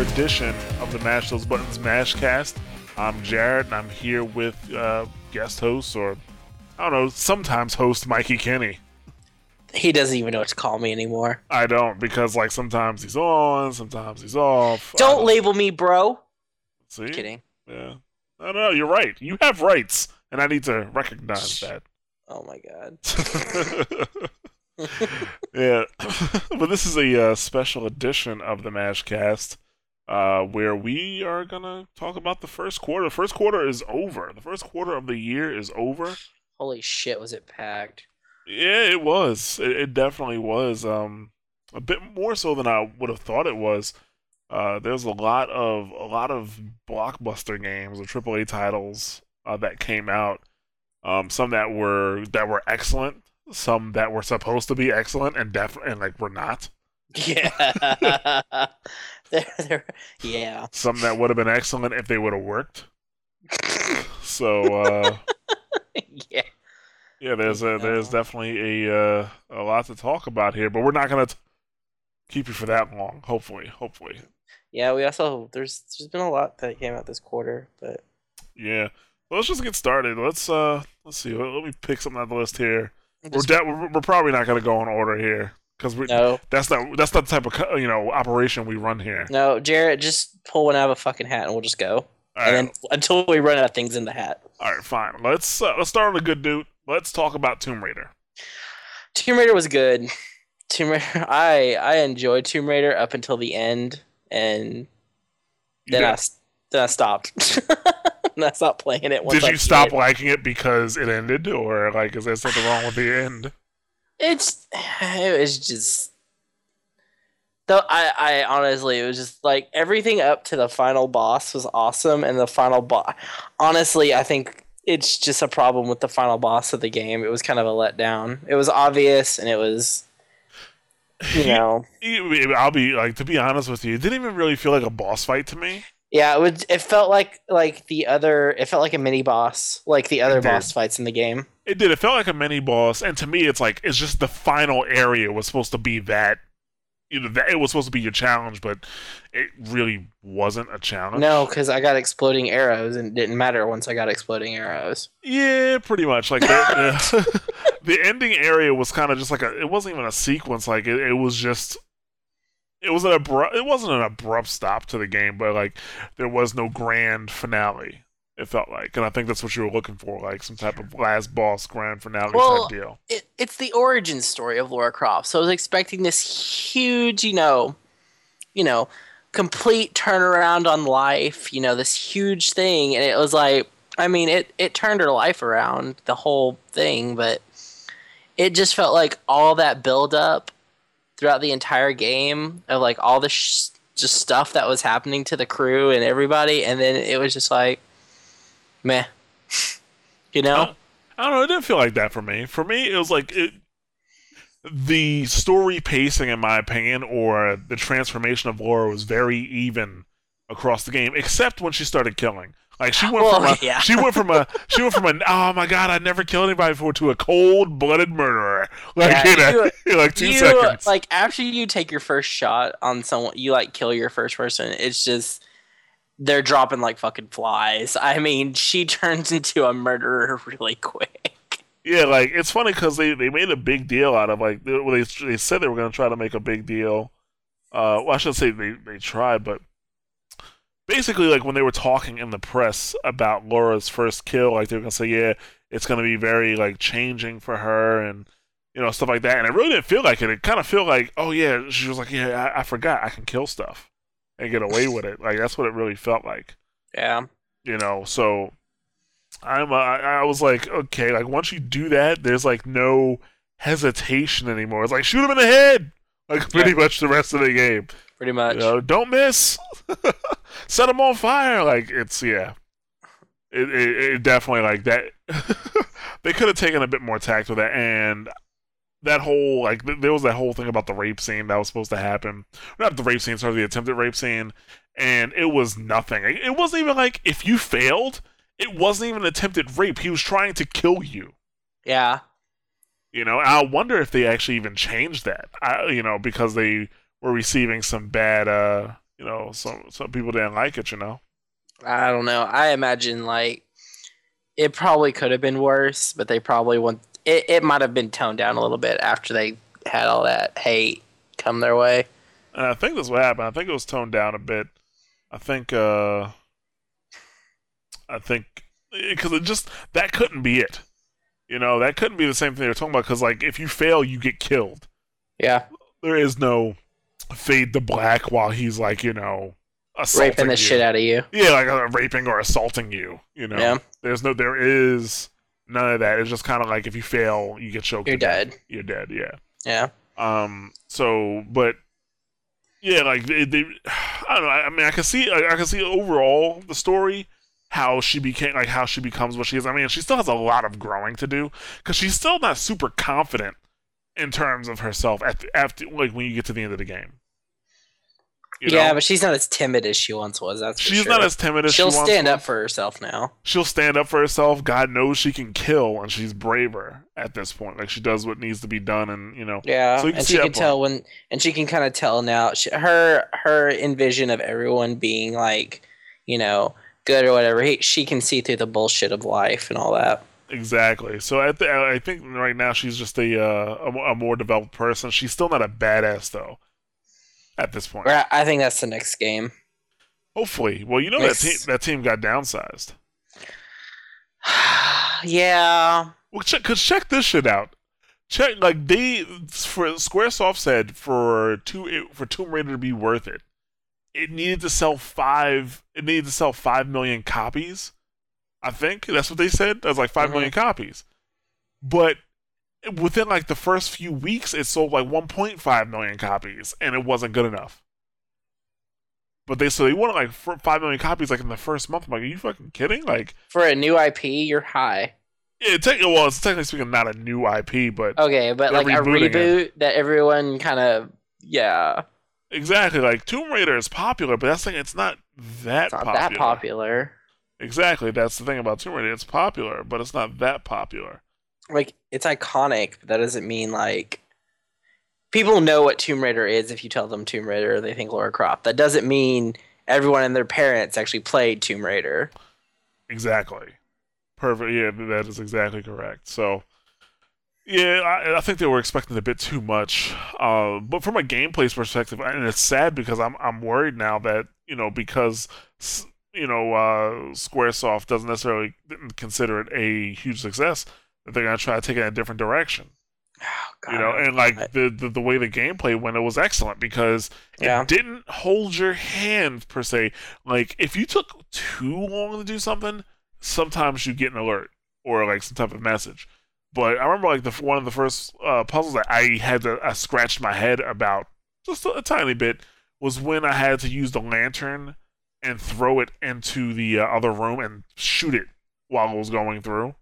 welcome to another edition of the Mash Those Buttons Mashcast. I'm Jarret, and I'm here with uh, guest host, or I don't know, sometimes host Mikey Kenny. He doesn't even know what to call me anymore. I don't because like sometimes he's on, sometimes he's off. I Don't label me bro. See? Kidding. Yeah. I don't know. You're right. You have rights, and I need to recognize that. Oh my god. yeah, but this is a uh, special edition of the Mashcast uh, where we are gonna talk about the first quarter. The first quarter is over. The first quarter of the year is over. Holy shit, was it packed? Yeah, it was. It, it definitely was. Um, a bit more so than I would have thought it was. Uh, there's a lot of a lot of blockbuster games or AAA titles uh, that came out. Um, some that were that were excellent, some that were supposed to be excellent and def and like were not. Yeah. they're, they're, yeah. Some that would have been excellent if they would have worked. So uh, yeah. yeah, there's a there's definitely a uh, a lot to talk about here, but we're not gonna t- keep you for that long. Hopefully, hopefully. Yeah, we also there's there's been a lot that came out this quarter, but Yeah. Well, let's just get started. Let's uh let's see. Let, let me pick something on the list here. We're, just, de- we're we're probably not gonna go in order here because we no, that's not that's not the type of you know operation we run here. no, Jarret, just pull one out of a fucking hat and we'll just go. All and right, then until we run out of things in the hat. all right, fine. Let's uh, let's start on a good note. Let's talk about Tomb Raider. Tomb Raider was good. Tomb Raider, I I enjoyed Tomb Raider up until the end, and then did, I then I stopped. and I stopped playing it. Once did I you stop it. liking it because it ended, or like is there something wrong with the end? It's it was just though I I honestly it was just like everything up to the final boss was awesome and the final boss honestly I think it's just a problem with the final boss of the game. It was kind of a letdown. It was obvious and it was you know I'll be like to be honest with you, it didn't even really feel like a boss fight to me. yeah it would it felt like like the other it felt like a mini boss like the other boss fights in the game. It did. It felt like a mini boss, and to me, it's like it's just the final area was supposed to be that. You know, that it was supposed to be your challenge, but it really wasn't a challenge. No, because I got exploding arrows and it didn't matter once I got exploding arrows. Yeah, pretty much. Like the, ending area was kind of just like a. It wasn't even a sequence. Like it, it was just. It was an abrupt. It wasn't an abrupt stop to the game, but like there was no grand finale. It felt like, and I think that's what you were looking for, like some type of last boss grand finale Well, type deal. it, it's the origin story of Laura Croft. So I was expecting this huge, you know, you know, complete turnaround on life, you know, this huge thing and it was like I mean, it it turned her life around, the whole thing, but it just felt like all that build up throughout the entire game of like all the sh- just stuff that was happening to the crew and everybody and then it was just like meh. You know? Uh, I don't know. It didn't feel like that for me. For me, it was like it, the story pacing, in my opinion, or the transformation of Laura was very even across the game, except when she started killing. Like she went Well, from a, yeah. she went from a, she went from a, oh my god, I never killed anybody before to a cold-blooded murderer. Like Yeah, in, a, you- in like two you seconds. like after you take your first shot on someone you like kill your first person it's just they're dropping like fucking flies i mean she turns into a murderer really quick Yeah, like it's funny because they, they made a big deal out of like they, they they said they were gonna try to make a big deal. Uh, well, I shouldn't say they they tried, but basically, like when they were talking in the press about Laura's first kill, like they were gonna say, yeah, it's gonna be very like changing for her and you know stuff like that. And it really didn't feel like it. It kind of felt like, oh yeah, she was like, yeah, I, I forgot I can kill stuff and get away with it. Like that's what it really felt like. Yeah. You know so i'm uh, I, I was like okay like once you do that there's like no hesitation anymore. It's like shoot him in the head! Like pretty Yeah. much the rest of the game. Pretty much. You know don't miss. Set him on fire. Like it's yeah. It, it, it definitely like that. They could have taken a bit more tact with that and that whole like th- there was that whole thing about the rape scene that was supposed to happen not the rape scene sorry the attempted rape scene and it was nothing it wasn't even like if you failed it wasn't even attempted rape he was trying to kill you yeah you know i wonder if they actually even changed that I, you know because they were receiving some bad uh you know, some some people didn't like it. You know. I don't know. I imagine like it probably could have been worse, but they probably want it. It might have been toned down a little bit after they had all that hate come their way. And I think that's what happened. I think it was toned down a bit. I think. uh I think because it just that couldn't be it. You know, that couldn't be the same thing they were talking about. Because like, if you fail, you get killed. Yeah, There is no fade to black while he's like, you know, assaulting raping the you. shit out of you. Yeah, like uh, raping or assaulting you. You know, Yeah. there's no, there is none of that. It's just kind of like if you fail, you get choked. You're to death. dead. You're dead. Yeah. Yeah. Um. So, but yeah, like they, they I don't know. I, I mean, I can see, I, I can see overall the story how she became, like how she becomes what she is. I mean, she still has a lot of growing to do because she's still not super confident in terms of herself at the, after like when you get to the end of the game. You yeah, know? but she's not as timid as she once was. That's she's sure. not as timid as She'll she once stand was. up for herself now. she'll stand up for herself. God knows she can kill, and she's braver at this point. Like she does what needs to be done, and you know, Yeah, So you and she can tell when, and she can kind of tell now. She, her her envision of everyone being like, you know, good or whatever. He, she can see through the bullshit of life and all that. exactly. So I, th- I think right now she's just a, uh, a a more developed person. She's still not a badass though. At this point, I, think that's the next game. hopefully. Well, you know that team that team got downsized. yeah, Well, check cause check this shit out. Check like they for SquareSoft said for two for Tomb Raider to be worth it, it needed to sell five. It needed to sell five million copies. I think that's what they said. That was like five Mhm. million copies, but within like the first few weeks, it sold like 1.5 million copies, and it wasn't good enough. But they so they wanted like five million copies like in the first month. I'm like, are you fucking kidding? Like, for a new IP, you're high. yeah, te- well, it's technically speaking not a new IP, but Okay, but like a rebooting it. reboot that everyone kind of yeah, Exactly. Like Tomb Raider is popular, but that's the thing. It's not that it's not popular. that popular. Exactly. That's the thing about Tomb Raider. It's popular, but it's not that popular. Like it's iconic, but that doesn't mean like people know what Tomb Raider is if you tell them Tomb Raider, they think Laura Croft. That doesn't mean everyone and their parents actually played Tomb Raider. Exactly. Perfect. Yeah, that is exactly correct. So, yeah, I, I think they were expecting a bit too much. Uh, but from a gameplay perspective, and it's sad because I'm I'm worried now that you know because you know uh, SquareSoft doesn't necessarily consider it a huge success. They're gonna try to take it in a different direction. Oh, God. you know and like the, the the way the gameplay went it was excellent because it didn't hold your hand per se like if you took too long to do something sometimes you get an alert or like some type of message but i remember like the one of the first uh, puzzles that i had to i scratched my head about just a, a tiny bit was when i had to use the lantern and throw it into the uh, other room and shoot it while it was going through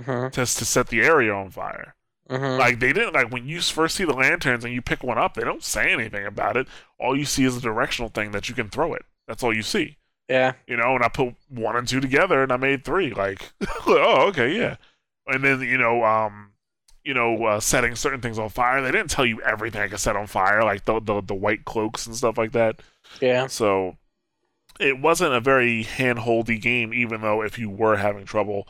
Mhm, just to set the area on fire mhm. like they didn't like when you first see the lanterns and you pick one up, they don't say anything about it. All you see is a directional thing that you can throw it. That's all you see. yeah, You know, and I put one and two together and I made three. Like, oh, okay, yeah. And then you know, um, you know, uh, setting certain things on fire. They didn't tell you everything I could set on fire, like the, the the white cloaks and stuff like that. yeah. So it wasn't a very hand-holdy game, even though if you were having trouble,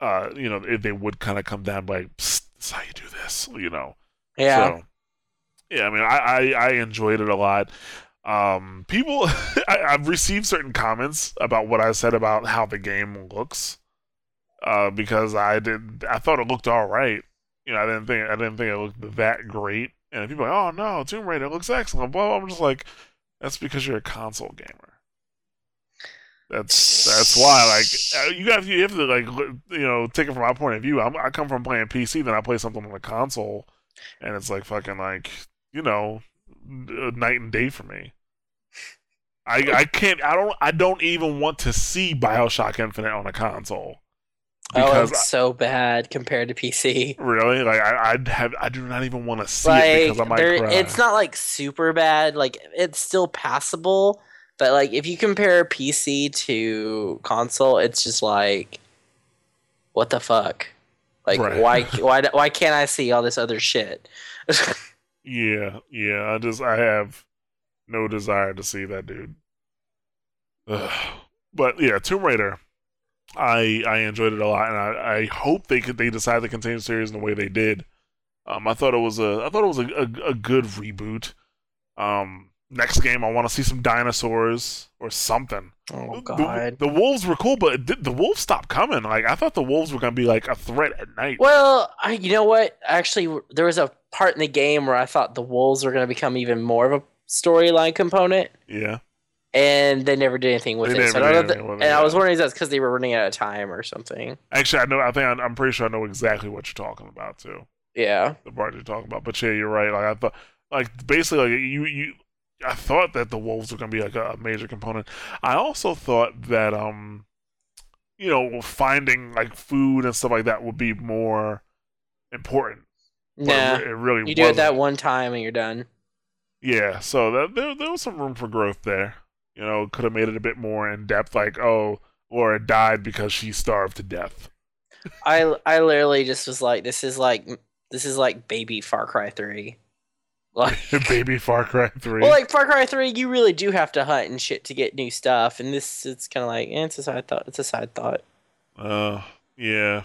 uh, you know, they would kind of come down Psst, this how you do this, you know. Yeah. So, yeah, I mean, I, I, I enjoyed it a lot. Um, people, I, I've received certain comments about what I said about how the game looks, uh, because I did, I thought it looked all right. You know, I didn't think, I didn't think it looked that great. And people are like, oh no, Tomb Raider looks excellent. Blah. I'm just like, that's because you're a console gamer. That's that's why. Like uh, you got you have to like you know take it from my point of view. I'm, I come from playing PC, then I play something on the console, and it's like fucking like you know night and day for me. I I can't. I don't. I don't even want to see Bioshock Infinite on a console Oh, because it's so bad compared to PC. really, like I, I'd have. I do not even want to see it because I might cry. it's not like super bad. Like, it's still passable. But like, if you compare PC to console, it's just like, what the fuck? Like, Right. why, why, why can't I see all this other shit? Yeah, yeah. I just I have no desire to see that dude. Ugh. But yeah, Tomb Raider. I I enjoyed it a lot, and I, I hope they could they decide to continue the series in the way they did. Um, I thought it was a I thought it was a, a, a good reboot. Um, next game, I want to see some dinosaurs or something. Oh The- God. The, wolves were cool, but did, the wolves stopped coming. Like I thought the wolves were gonna be like a threat at night. Well, I, you know what? Actually, there was a part in the game where I thought the wolves were going to become even more of a storyline component, Yeah, and they never did anything with They it. So I never don't know did if anything the- with it, and I was wondering if that's because they were running out of time or something. actually, I know. I think I'm, I'm pretty sure I know exactly what you're talking about too. Yeah. The part you're talking about. But yeah, you're right. Like I thought, like basically, like you you. I thought that the wolves were gonna be like a, a major component. I also thought that um, you know, finding like food and stuff like that would be more important. Nah. it, it really You do wasn't. that one time and you're done. Yeah, so that, there there was some room for growth there. You know, could have made it a bit more in depth. Like, oh, Laura died because she starved to death. I I literally just was like, this is like this is like baby Far Cry three. Like, Baby Far Cry Three. well, like Far Cry three, you really do have to hunt and shit to get new stuff, and this it's kind of like eh, it's a side thought. It's a side thought. Uh, yeah.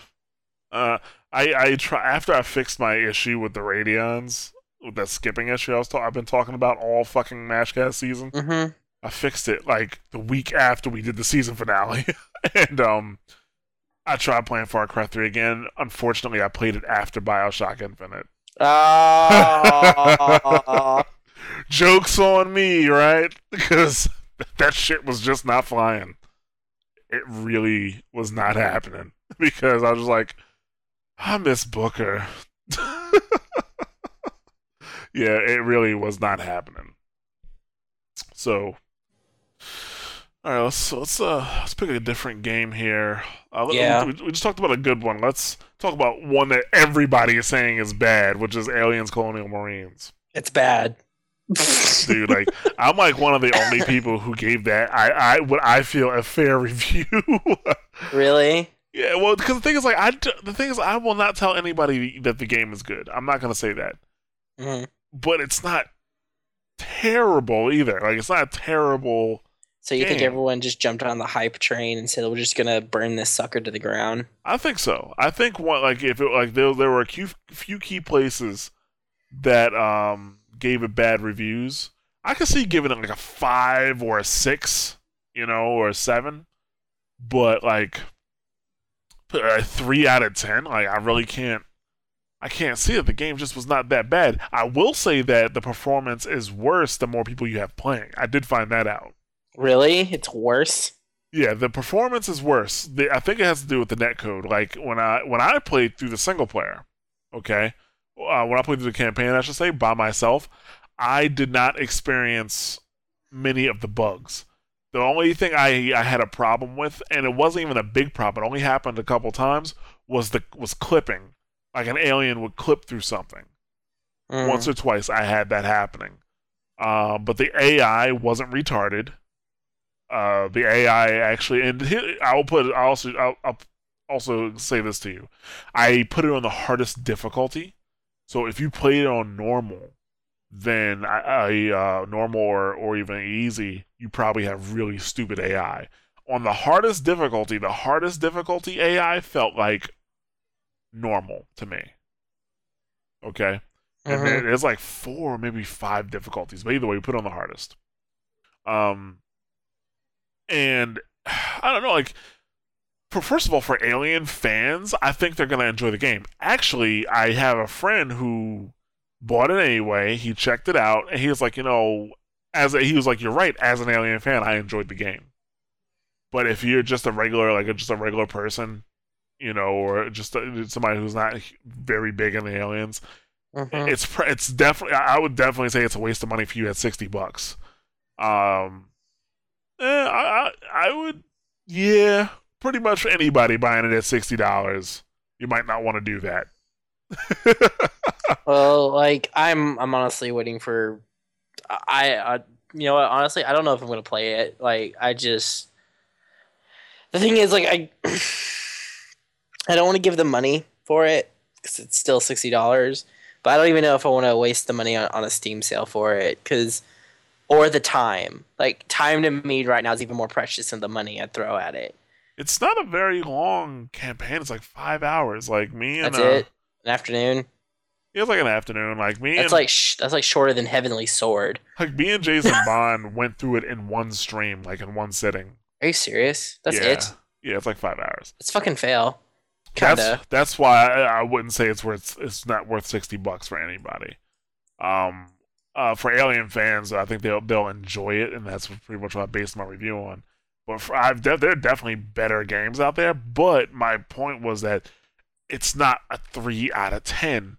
Uh, I I try after I fixed my issue with the Radeons with that skipping issue I was ta- I've been talking about all fucking Mashcast season. Mm-hmm. I fixed it like the week after we did the season finale, and um, I tried playing Far Cry Three again. Unfortunately, I played it after Bioshock Infinite. Oh, Jokes on me, right? Because that shit was just not flying. It really was not happening. Because I was like, I miss Booker. yeah, it really was not happening. So, all right, let's let's uh let's pick a different game here. Uh, Yeah. we, we just talked about a good one. Let's talk about one that everybody is saying is bad, which is Aliens: Colonial Marines it's bad. dude. Like I'm like one of the only people who gave that I I what I feel a fair review. really? yeah, well, because the thing is like I the thing is I will not tell anybody that the game is good. I'm not gonna say that, hmm but it's not terrible either. Like it's not a terrible. So you think everyone just jumped on the hype train and said we're just gonna burn this sucker to the ground? I think so. I think one like if it like there there were a few, few key places that um gave it bad reviews. I could see giving it like a five or a six, you know, or a seven. But like a three out of ten, like I really can't. I can't see it. The game just was not that bad. I will say that the performance is worse the more people you have playing. I did find that out. Really? It's worse. Yeah, the performance is worse. The, I think it has to do with the netcode. Like when I when I played through the single player, okay, uh, when I played through the campaign, I should say by myself, I did not experience many of the bugs. The only thing I I had a problem with, and it wasn't even a big problem. It only happened a couple times. Was the was clipping, like an alien would clip through something Mm. once or twice I had that happening. Um, but the AI wasn't retarded. Uh, the AI actually, and I'll put it. I'll also, I'll, I'll also say this to you. I put it on the hardest difficulty. So if you play it on normal, then I, I uh, normal or, or even easy, you probably have really stupid AI. On the hardest difficulty, the hardest difficulty AI felt like normal to me. Okay and Mhm. then there's like four, maybe five difficulties. But either way, you put it on the hardest. Um, and I don't know, like, for first of all, for Alien fans, I think they're gonna enjoy the game. Actually, I have a friend who bought it anyway. He checked it out, and he was like, you know, as a, he was like, you're right. As an Alien fan, I enjoyed the game. But if you're just a regular, like just a regular person, you know, or just a, somebody who's not very big in the aliens, Mhm. it's it's definitely I would definitely say it's a waste of money for you at sixty bucks. Um, eh, I, I I would yeah, pretty much anybody buying it at sixty dollars, you might not want to do that. Well, like I'm, I'm honestly waiting for. I, I, you know what? Honestly, I don't know if I'm gonna play it. Like, I just. The thing is, like, I, I don't want to give them money for it because it's still sixty dollars. But I don't even know if I want to waste the money on, on a Steam sale for it because or the time. Like time to me right now is even more precious than the money I throw at it. It's not a very long campaign. It's like five hours. Like me and That's uh, it. An afternoon. It was like an afternoon. Like me That's and like sh- that's like shorter than Heavenly Sword. like me and Jason Bond went through it in one stream, like in one sitting. Are you serious? That's yeah. it. Yeah, it's like five hours. It's fucking fail. Kinda. That's that's why I, I wouldn't say it's worth it's not worth sixty bucks for anybody. Um, uh, for Alien fans, I think they'll they'll enjoy it, and that's pretty much what I based my review on. But for, I've de- there are definitely better games out there. But my point was that it's not a three out of ten.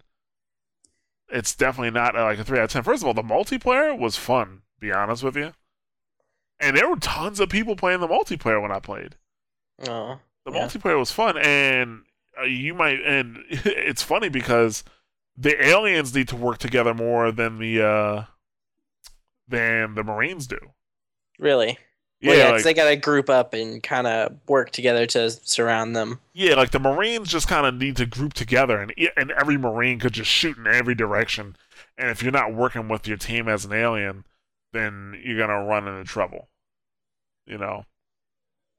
It's definitely not uh, like a three out of ten. First of all, the multiplayer was fun. Be honest with you, and there were tons of people playing the multiplayer when I played. oh. The Yeah. multiplayer was fun, and uh, you might. And it's funny because the aliens need to work together more than the uh than the Marines do. Really? Yeah, Well, yeah, 'cause like, they gotta group up and kind of work together to surround them. yeah, like the Marines just kind of need to group together, and and every Marine could just shoot in every direction. And if you're not working with your team as an alien, then you're gonna run into trouble. You know.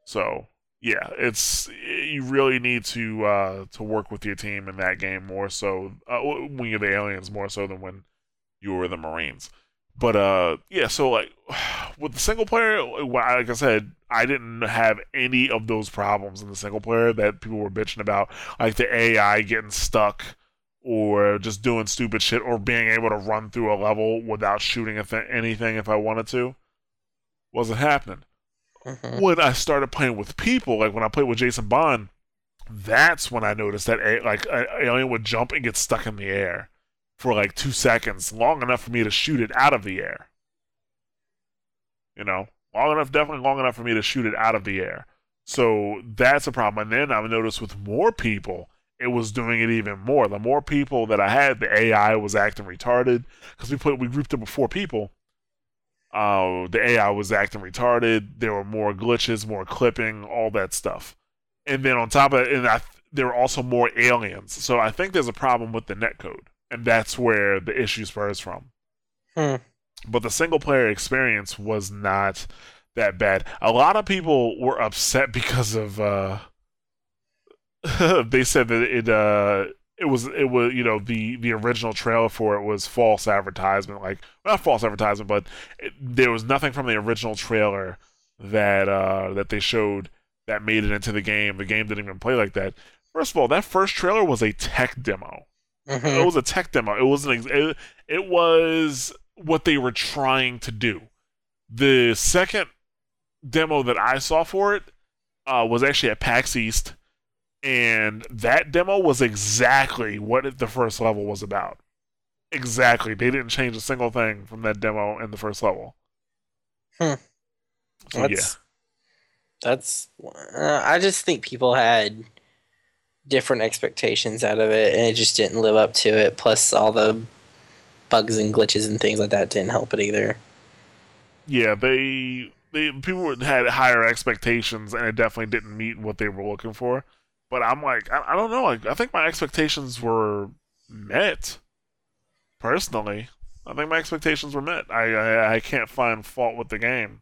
So yeah, it's you really need to uh, to work with your team in that game more so uh, when you're the aliens more so than when you were the Marines. But uh, yeah, so like with the single player, like I said, I didn't have any of those problems in the single player that people were bitching about, like the AI getting stuck or just doing stupid shit or being able to run through a level without shooting anything if I wanted to. Wasn't happening Mhm. when I started playing with people, like when I played with Jason Bond, that's when I noticed that like an alien would jump and get stuck in the air for like two seconds, long enough for me to shoot it out of the air. You know, long enough, definitely long enough for me to shoot it out of the air. So that's a problem. And then I've noticed with more people, it was doing it even more. The more people that I had, the AI was acting retarded because we put we grouped up with four people uh, the AI was acting retarded. There were more glitches, more clipping, all that stuff. And then on top of it, and I, there were also more aliens. So I think there's a problem with the netcode, and that's where the issue spurs from. Hmm. But the single player experience was not that bad. A lot of people were upset because of. Uh, they said that it uh, it was it was you know the the original trailer for it was false advertisement like not false advertisement but it, there was nothing from the original trailer that uh that they showed that made it into the game. The game didn't even play like that. First of all that first trailer was a tech demo. Mhm. it was a tech demo. It was an ex- it, it was what they were trying to do. The second demo that i saw for it uh, was actually at pax east and that demo was exactly what the first level was about. Exactly. They didn't change a single thing from that demo in the first level. Hmm. So that's that's. Uh, I just think people had different expectations out of it, and it just didn't live up to it. Plus, all the bugs and glitches and things like that didn't help it either. yeah, yeah. They they people had higher expectations, and it definitely didn't meet what they were looking for. But I'm like, I, I don't know. Like, I think my expectations were met. Personally, I think my expectations were met. I I, I can't find fault with the game.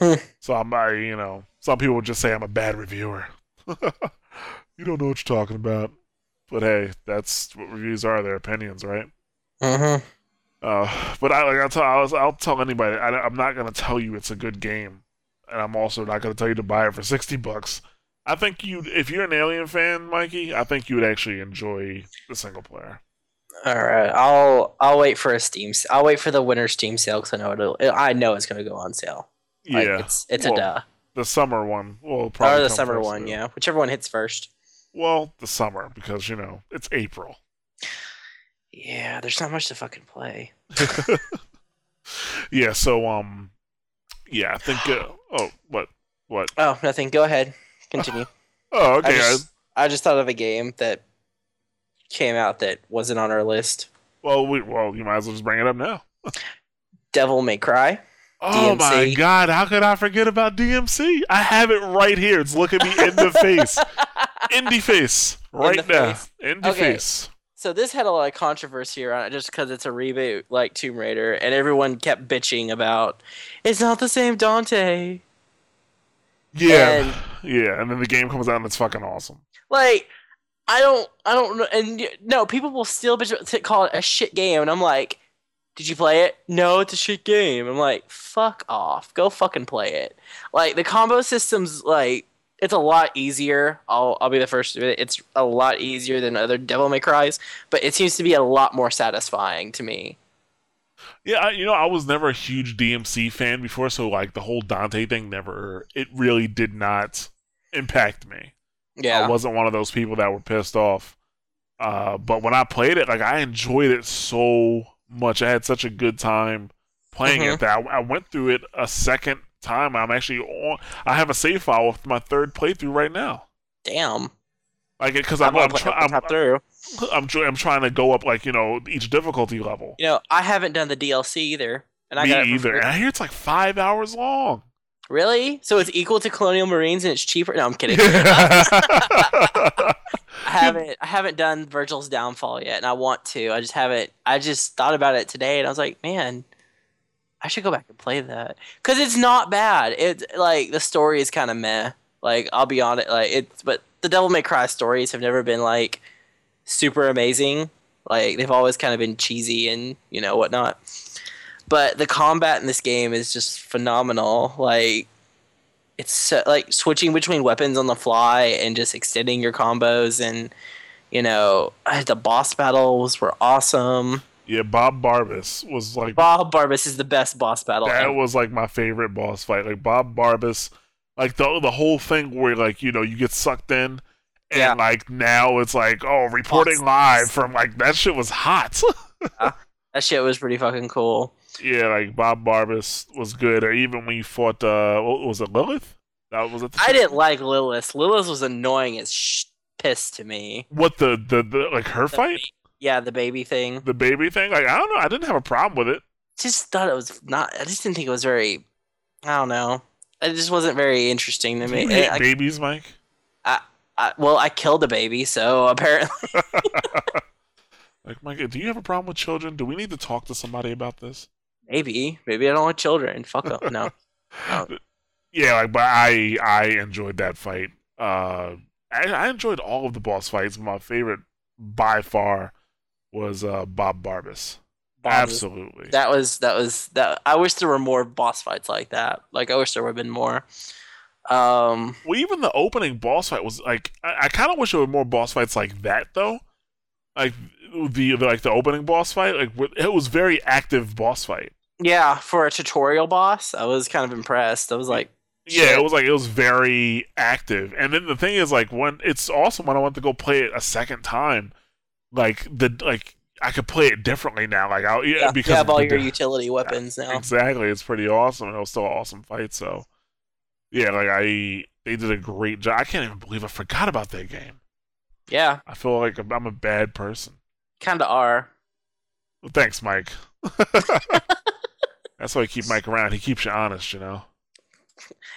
So I'm, I, you know, some people would just say I'm a bad reviewer. you don't know what you're talking about. But hey, that's what reviews are. Their opinions, right? Mm-hmm. Uh, but I like I'll tell I'll, I'll tell anybody I, I'm not gonna tell you it's a good game, and I'm also not gonna tell you to buy it for sixty bucks. I think you, if you're an Alien fan, Mikey, I think you would actually enjoy the single player. All right, I'll I'll wait for a Steam. I'll wait for the winter Steam sale because I know it'll. I know it's gonna go on sale. Like, Yeah, it's it's Well, a duh. the summer one will probably Or the summer one, too. yeah. Whichever one hits first. Well, the summer because you know it's April. Yeah, there's not much to fucking play. yeah. So um, yeah, I think. Uh, oh, what? What? Oh, nothing. Go ahead. Continue. Oh, okay. I- just, I just thought of a game that came out that wasn't on our list. well, we, well, you might as well just bring it up now. Devil May Cry. Oh my god, how could I forget about DMC? I have it right here. It's looking me in the face. In the face. Right the now. face. In the Okay. face. So this had a lot of controversy around it just because it's a reboot like Tomb Raider, and everyone kept bitching about it's not the same Dante. Yeah, And- yeah, and then the game comes out and it's fucking awesome. Like, I don't, I don't know, and no, people will still bitch call it a shit game, and I'm like, did you play it? No, it's a shit game. I'm like, fuck off, go fucking play it. Like the combo system's like, it's a lot easier. I'll, I'll be the first to admit it. It's a lot easier than other Devil May Cries, but it seems to be a lot more satisfying to me. Yeah, I, you know, I was never a huge DMC fan before, so like the whole Dante thing never, it really did not impact me. Yeah. I wasn't one of those people that were pissed off. Uh, but when I played it, like I enjoyed it so much. I had such a good time playing Mhm. it that I, I went through it a second time. I'm actually on. I have a save file with my third playthrough right now. Damn. Like, because I'm, I'm, I'm, try, I'm, through. I'm, I'm trying to go up like you know each difficulty level. You know, I haven't done the DLC either, and I Me got either. And I hear it's like five hours long. Really? So it's equal to Colonial Marines and it's cheaper? No, I'm kidding. I haven't I haven't done Vergil's Downfall yet, and I want to. I just haven't. I just thought about it today, and I was like, man, I should go back and play that because it's not bad. It's like the story is kind of meh. Like I'll be honest, like it's but the Devil May Cry stories have never been like super amazing. Like they've always kind of been cheesy and you know whatnot. But the combat in this game is just phenomenal. Like it's so, like switching between weapons on the fly and just extending your combos and you know the boss battles were awesome. yeah, Bob Barbas was like Bob Barbas is the best boss battle. that ever. was like my favorite boss fight. Like Bob Barbas, like the the whole thing where like you know you get sucked in, and Yeah. like now it's like oh reporting live from like that shit was hot. that shit was pretty fucking cool. yeah, like Bob Barbas was good. Or even when you fought uh what was it Lilith? That was it. I didn't like Lilith. Lilith was annoying as sh- piss to me. What the, the the like her The fight, ba- yeah, the baby thing. the baby thing. Like I don't know. I didn't have a problem with it. Just thought it was not. I just didn't think it was very. I don't know. It just wasn't very interesting to me. you hate I- babies, Mike? I, well, I killed a baby, so apparently. Like Mike, do you have a problem with children? Do we need to talk to somebody about this? Maybe, maybe I don't want children. Fuck up. No. Yeah, like, but I I enjoyed that fight. Uh, I, I enjoyed all of the boss fights. My favorite by far was uh Bob Barbas. Absolutely. That was that was that. I wish there were more boss fights like that. Like I wish there would have been more. Um. well, even the opening boss fight was like I, I kind of wish there were more boss fights like that though. Like the, the like the opening boss fight, like it was very active boss fight. Yeah, for a tutorial boss, I was kind of impressed. I was like, Yeah, Shit. it was like it was very active. And then the thing is like when it's awesome when I went to go play it a second time, like the like I could play it differently now. Like I yeah, yeah, because you have all your utility weapons now. Exactly, it's pretty awesome. It was still an awesome fight. So yeah, like I they did a great job. I can't even believe I forgot about that game. Yeah, I feel like I'm a bad person. kind of are. Well, thanks, Mike. That's why I keep Mike around. He keeps you honest, you know.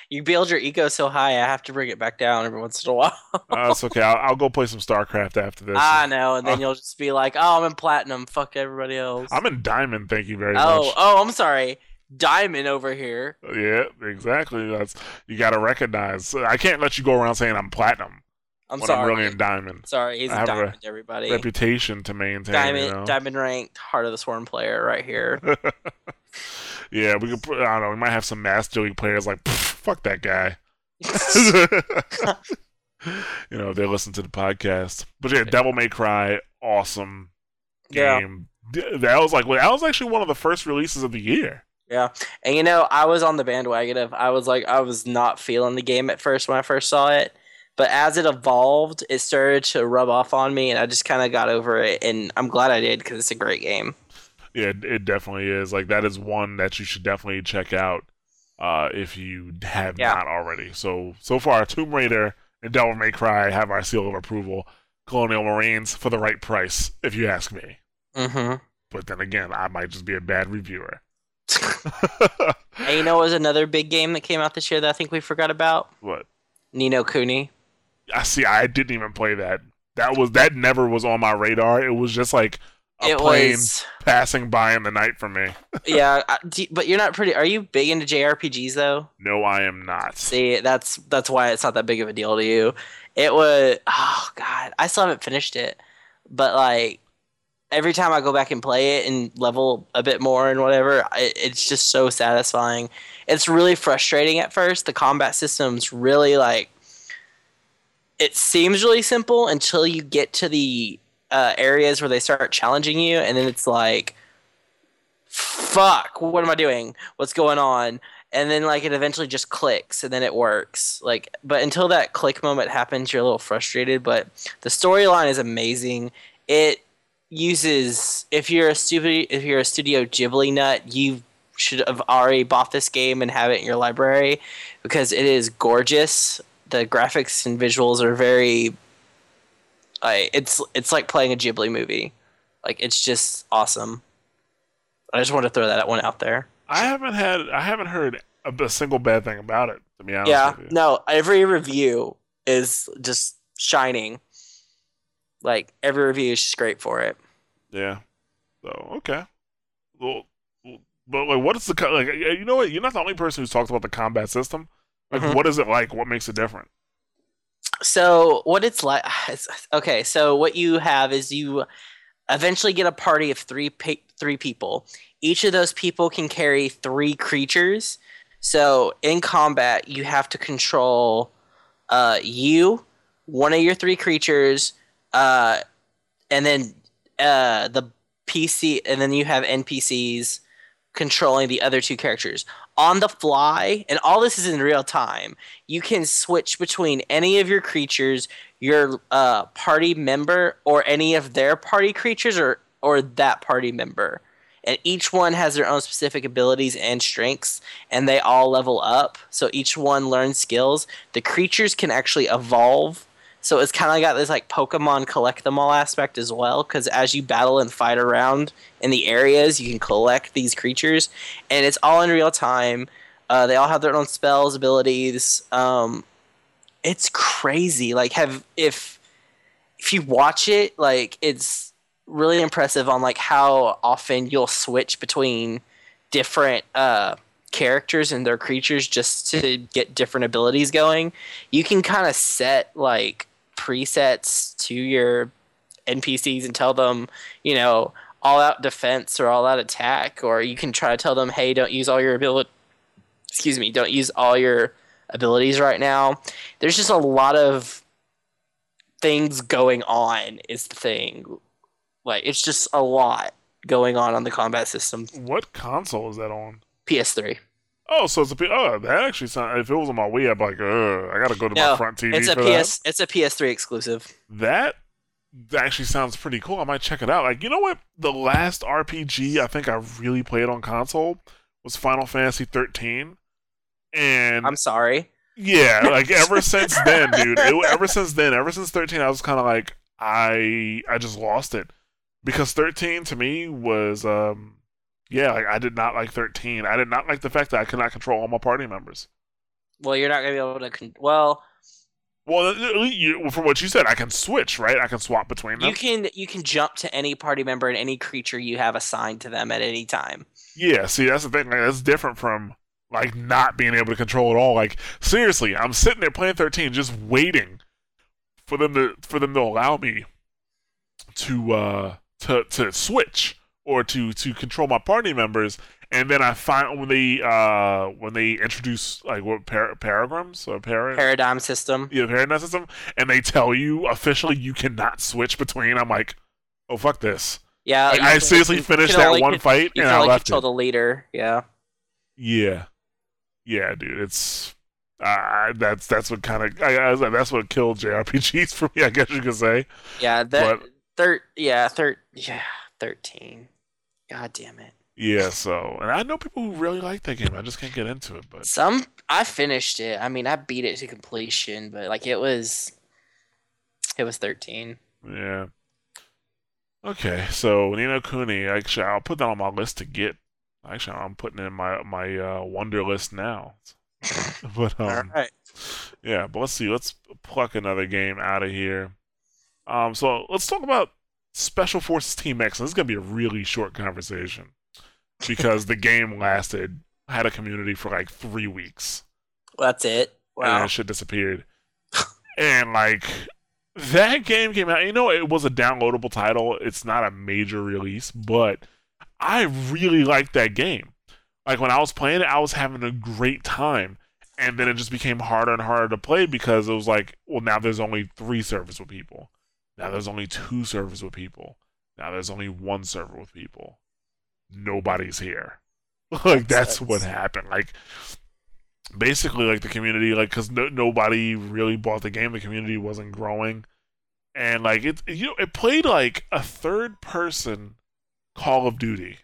You build your ego so high, I have to bring it back down every once in a while. Uh, that's okay. I'll, I'll go play some StarCraft after this. I know, and then Uh, you'll just be like, "Oh, I'm in platinum. Fuck everybody else." I'm in Diamond. Thank you very oh, much. oh, I'm sorry, Diamond over here. Yeah, exactly. That's you got to recognize. I can't let you go around saying I'm platinum I'm when sorry. I'm really in diamond. Sorry, he's I a have a diamond. Everybody, Reputation to maintain. diamond, you know? diamond ranked, heart of the swarm player right here. yeah, we could. Put, I don't know. We might have some Master League players like, fuck that guy. you know, they listen to the podcast. But yeah, Devil May Cry, awesome game. D- That was like that was actually one of the first releases of the year. Yeah, and you know, I was on the bandwagon of I was like I was not feeling the game at first when I first saw it, but as it evolved, it started to rub off on me, and I just kind of got over it, and I'm glad I did because it's a great game. Yeah, it- it definitely is. Like that is one that you should definitely check out uh, if you have Yeah. not already. So so far, Tomb Raider and Devil May Cry have our seal of approval. Colonial Marines for the right price, if you ask me. Mm-hmm. But then again, I might just be a bad reviewer. and you know, what was another big game that came out this year that I think we forgot about? what? Ni no Kuni. I see. I didn't even play that. that was that never was on my radar. It was just like a it plane was passing by in the night for me. yeah, do- but you're not pretty. Are you big into JRPGs though? No, I am not. See, that's that's why it's not that big of a deal to you. It was oh god, I still haven't finished it, but like every time I go back and play it and level a bit more and whatever, it's just so satisfying. It's really frustrating at first. The combat system's really like it seems really simple until you get to the uh, areas where they start challenging you, and then it's like, fuck, what am I doing? What's going on? and then like it eventually just clicks and then it works like but until that click moment happens you're a little frustrated but the storyline is amazing it uses if you're a stupid if you're a studio ghibli nut you should have already bought this game and have it in your library because it is gorgeous. The graphics and visuals are very I it's it's like playing a ghibli movie. Like it's just awesome. I just want to throw that one out there. I haven't had I haven't heard a, a single bad thing about it. To be honest yeah. no every review is just shining like every review is just great for it Yeah. So okay. Well, but like, what is the like? You know what? You're not the only person who's talked about the combat system. Like, Mhm. what is it like? What makes it different? so what it's like okay so what you have is you eventually get a party of three three people each of those people can carry three creatures so in combat you have to control uh, you one of your three creatures uh, and then uh, the pc and then you have npcs controlling the other two characters on the fly and all this is in real time you can switch between any of your creatures, your uh, party member, or any of their party creatures, or or that party member. And each one has their own specific abilities and strengths, and they all level up. So each one learns skills. The creatures can actually evolve. So it's kind of got this like Pokemon collect them all aspect as well, because as you battle and fight around in the areas, you can collect these creatures, and it's all in real time. Uh, they all have their own spells, abilities. Um, it's crazy. Like, have if if you watch it, like it's really impressive on like how often you'll switch between different uh, characters and their creatures just to get different abilities going. You can kind of set like presets to your NPCs and tell them, you know, all out defense or all out attack, or you can try to tell them, hey, don't use all your ability excuse me, don't use all your abilities right now. There's just a lot of things going on is the thing. Like it's just a lot going on on the combat system. What console is that on? PS3. Oh, so it's a P- oh that actually sounds. If it was on my Wii, I'd be like, Ugh, I gotta go to my front TV It's a PS it's a PS3 exclusive. that. That actually sounds pretty cool. I might check it out. Like, you know what? The last RPG I think I really played on console was Final Fantasy 13, and I'm sorry. Yeah, like ever since then, dude. It, ever since then, ever since thirteen, I was kind of like, I I just lost it because thirteen to me was, um, yeah, like I did not like thirteen. I did not like the fact that I could not control all my party members. Well, you're not gonna be able to. Con- well, Well, you, from what you said, I can switch, right? I can swap between them. you can you can jump to any party member and any creature you have assigned to them at any time. Yeah, see, that's the thing. Like, that's different from like not being able to control it all. Like seriously, I'm sitting there playing 13, just waiting for them to for them to allow me to uh to to switch or to to control my party members. And then I find when they uh when they introduce like what par- paragrams or para- Paradigm system. yeah, paradigm system, and they tell you officially you cannot switch between. I'm like, oh fuck this. Yeah, Like, I seriously you finished that only one fight You and I only left control it. the leader. Yeah. Yeah, yeah, dude. It's uh, that's that's what kind of I, I like, that's what killed JRPGs for me. I guess you could say. Yeah, that But- thir- yeah, thir- yeah, 13. God damn it. Yeah. So, and I know people who really like that game. I just can't get into it. But Some I finished it. I mean, I beat it to completion, but like it was it was 13. yeah. Okay, so Ni no Kuni. Actually, I'll put that on my list to get. Actually, I'm putting it in my my uh, wonder list now. But um, All right. Yeah, but let's see. Let's pluck another game out of here. Um, so let's talk about Special Forces Team X. And this is gonna be a really short conversation because the game lasted had a community for like three weeks. That's it. And Wow. that shit disappeared. and like that game came out. You know, it was a downloadable title. It's not a major release, but I really liked that game. Like when I was playing it, I was having a great time. And then it just became harder and harder to play because it was like, well, now there's only three servers with people. Now there's only two servers with people. Now there's only one server with people. Nobody's here. like that's sucks. what happened. Like basically, like the community, like because no, nobody really bought the game. The community wasn't growing, and like it, you know, it played like a third person Call of Duty.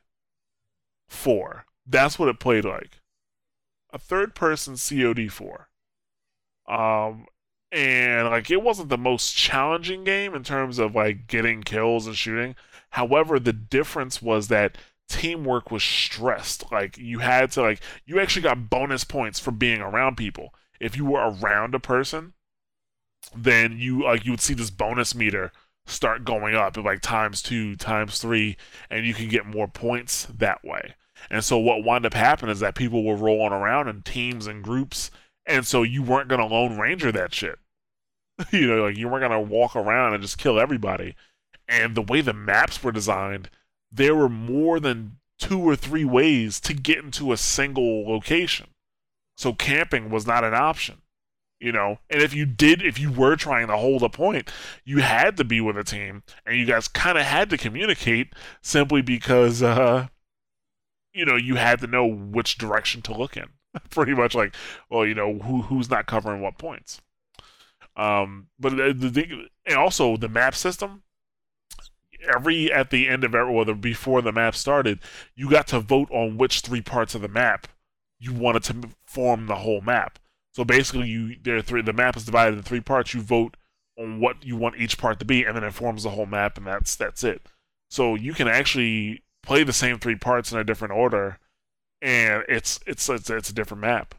Four. That's what it played like. A third person COD four. Um, and like it wasn't the most challenging game in terms of like getting kills and shooting. However, the difference was that teamwork was stressed. Like you had to like you actually got bonus points for being around people. If you were around a person, then you like you would see this bonus meter start going up like times two, times three, and you can get more points that way. And so what wound up happening is that people were rolling around in teams and groups, and so you weren't gonna lone ranger that shit. you know, like you weren't gonna walk around and just kill everybody. And the way the maps were designed, there were more than two or three ways to get into a single location. So camping was not an option. You know, and if you did, if you were trying to hold a point, you had to be with a team, and you guys kind of had to communicate simply because, uh, you know, you had to know which direction to look in. Pretty much like, well, you know, who who's not covering what points. Um, but the, the thing, and also the map system. Every at the end of every, or the, before the map started, you got to vote on which three parts of the map you wanted to form the whole map. So basically, you there three. The map is divided in three parts. You vote on what you want each part to be, and then it forms the whole map, and that's that's it. So you can actually play the same three parts in a different order, and it's it's it's, it's a different map.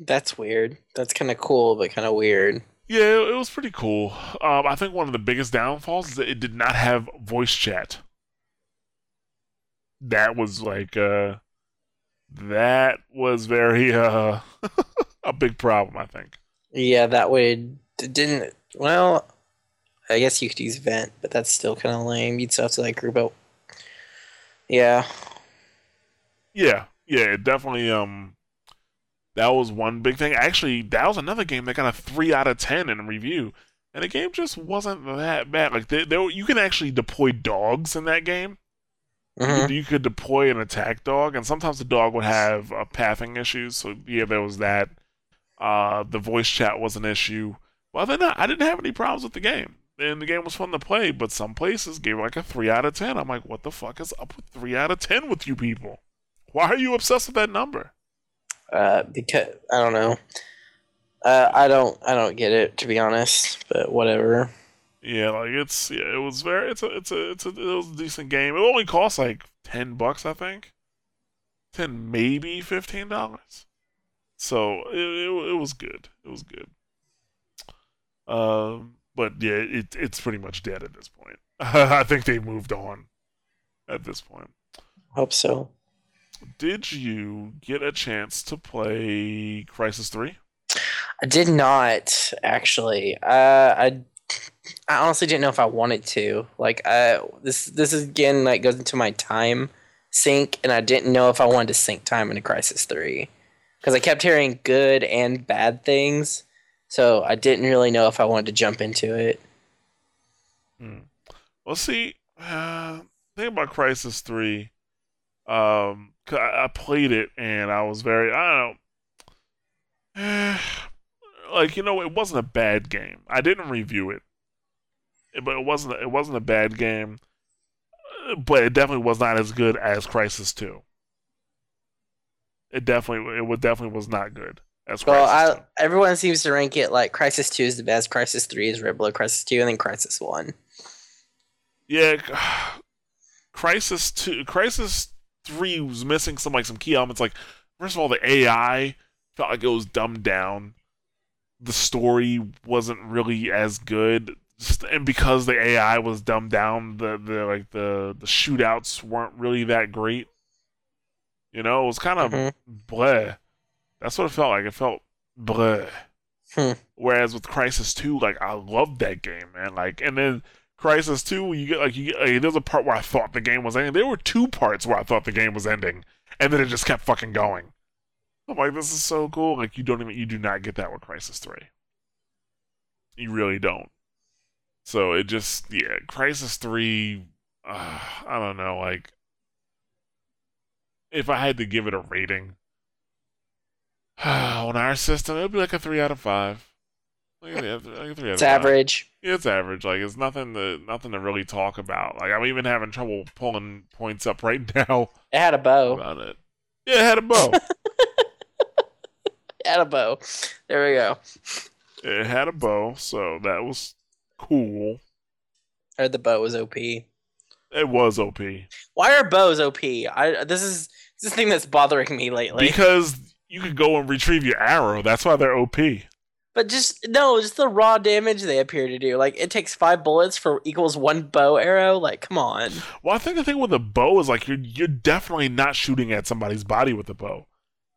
That's weird. That's kind of cool, but kind of weird. Yeah, it, it was pretty cool. Um, I think one of the biggest downfalls is that it did not have voice chat. That was like uh, that was very uh a big problem. I think. Yeah, that would didn't. Well, I guess you could use vent, but that's still kind of lame. You'd still have to like group out. Yeah, Yeah, yeah, it definitely. Um, that was one big thing. Actually, that was another game that got a three out of ten in review, and the game just wasn't that bad. Like there, there you can actually deploy dogs in that game. You Mhm. could- You could deploy an attack dog, and sometimes the dog would have uh, pathing issues. So yeah, there was that. Uh, the voice chat was an issue. Well, then I didn't have any problems with the game, and the game was fun to play. But some places gave it like a three out of ten. I'm like, what the fuck is up with three out of ten with you people? Why are you obsessed with that number? uh, because I don't know. Uh, I don't. I don't get it to be honest. But whatever. Yeah, like it's yeah, it was very it's a it's a it's a it was a decent game. It only cost like ten bucks, I think. Ten, maybe fifteen dollars. So it, it it was good. It was good. Um, but yeah, it it's pretty much dead at this point. I think they've moved on at this point. Hope so. Did you get a chance to play Crysis Three? I did not actually. Uh, I I honestly didn't know if I wanted to. Like, uh, this this is again like goes into my time sink, and I didn't know if I wanted to sink time into Crysis Three because I kept hearing good and bad things. So I didn't really know if I wanted to jump into it. Hmm. Well, see, uh, thing about Crysis Three, um, I, played it and I was very, I don't know, like you know, it wasn't a bad game. I didn't review it, but it wasn't, it wasn't a bad game, but it definitely was not as good as Crysis Two. It definitely, it would definitely was not good as Well, I, everyone seems to rank it like Crysis Two is the best, Crysis Three is below Crysis Two, and then Crysis One. Yeah, Crysis two, Crysis three was missing some like some key elements. Like first of all, the AI felt like it was dumbed down. The story wasn't really as good. and because the AI was dumbed down, the the like the the shootouts weren't really that great. You know, it was kind of Mhm. bleh. That's what it felt like. It felt bleh. Hmm. Whereas with Crysis Two, like I loved that game, man. Like, and then Crysis Two, you get like you get like, there's a part where I thought the game was ending. There were two parts where I thought the game was ending, and then it just kept fucking going. I'm like, this is so cool. Like, you don't even you do not get that with Crysis Three. You really don't. So it just yeah, Crysis Three. Uh, I don't know. Like, if I had to give it a rating on our system, it'd be like a three out of five. Like a, like three out It's of five. average. It's average. Like it's nothing to nothing to really talk about. Like I'm even having trouble pulling points up right now It had a bow. about it. Yeah, it had a bow. It had a bow. There we go. it had a bow, so that was cool. I heard the bow was OP. It was OP Why are bows OP? I this is this is thing that's bothering me lately. because you could go and retrieve your arrow. That's why they're OP. But just no, just the raw damage they appear to do. Like it takes five bullets for equals one bow arrow. Like come on. Well, I think the thing with a bow is like you're you're definitely not shooting at somebody's body with the bow.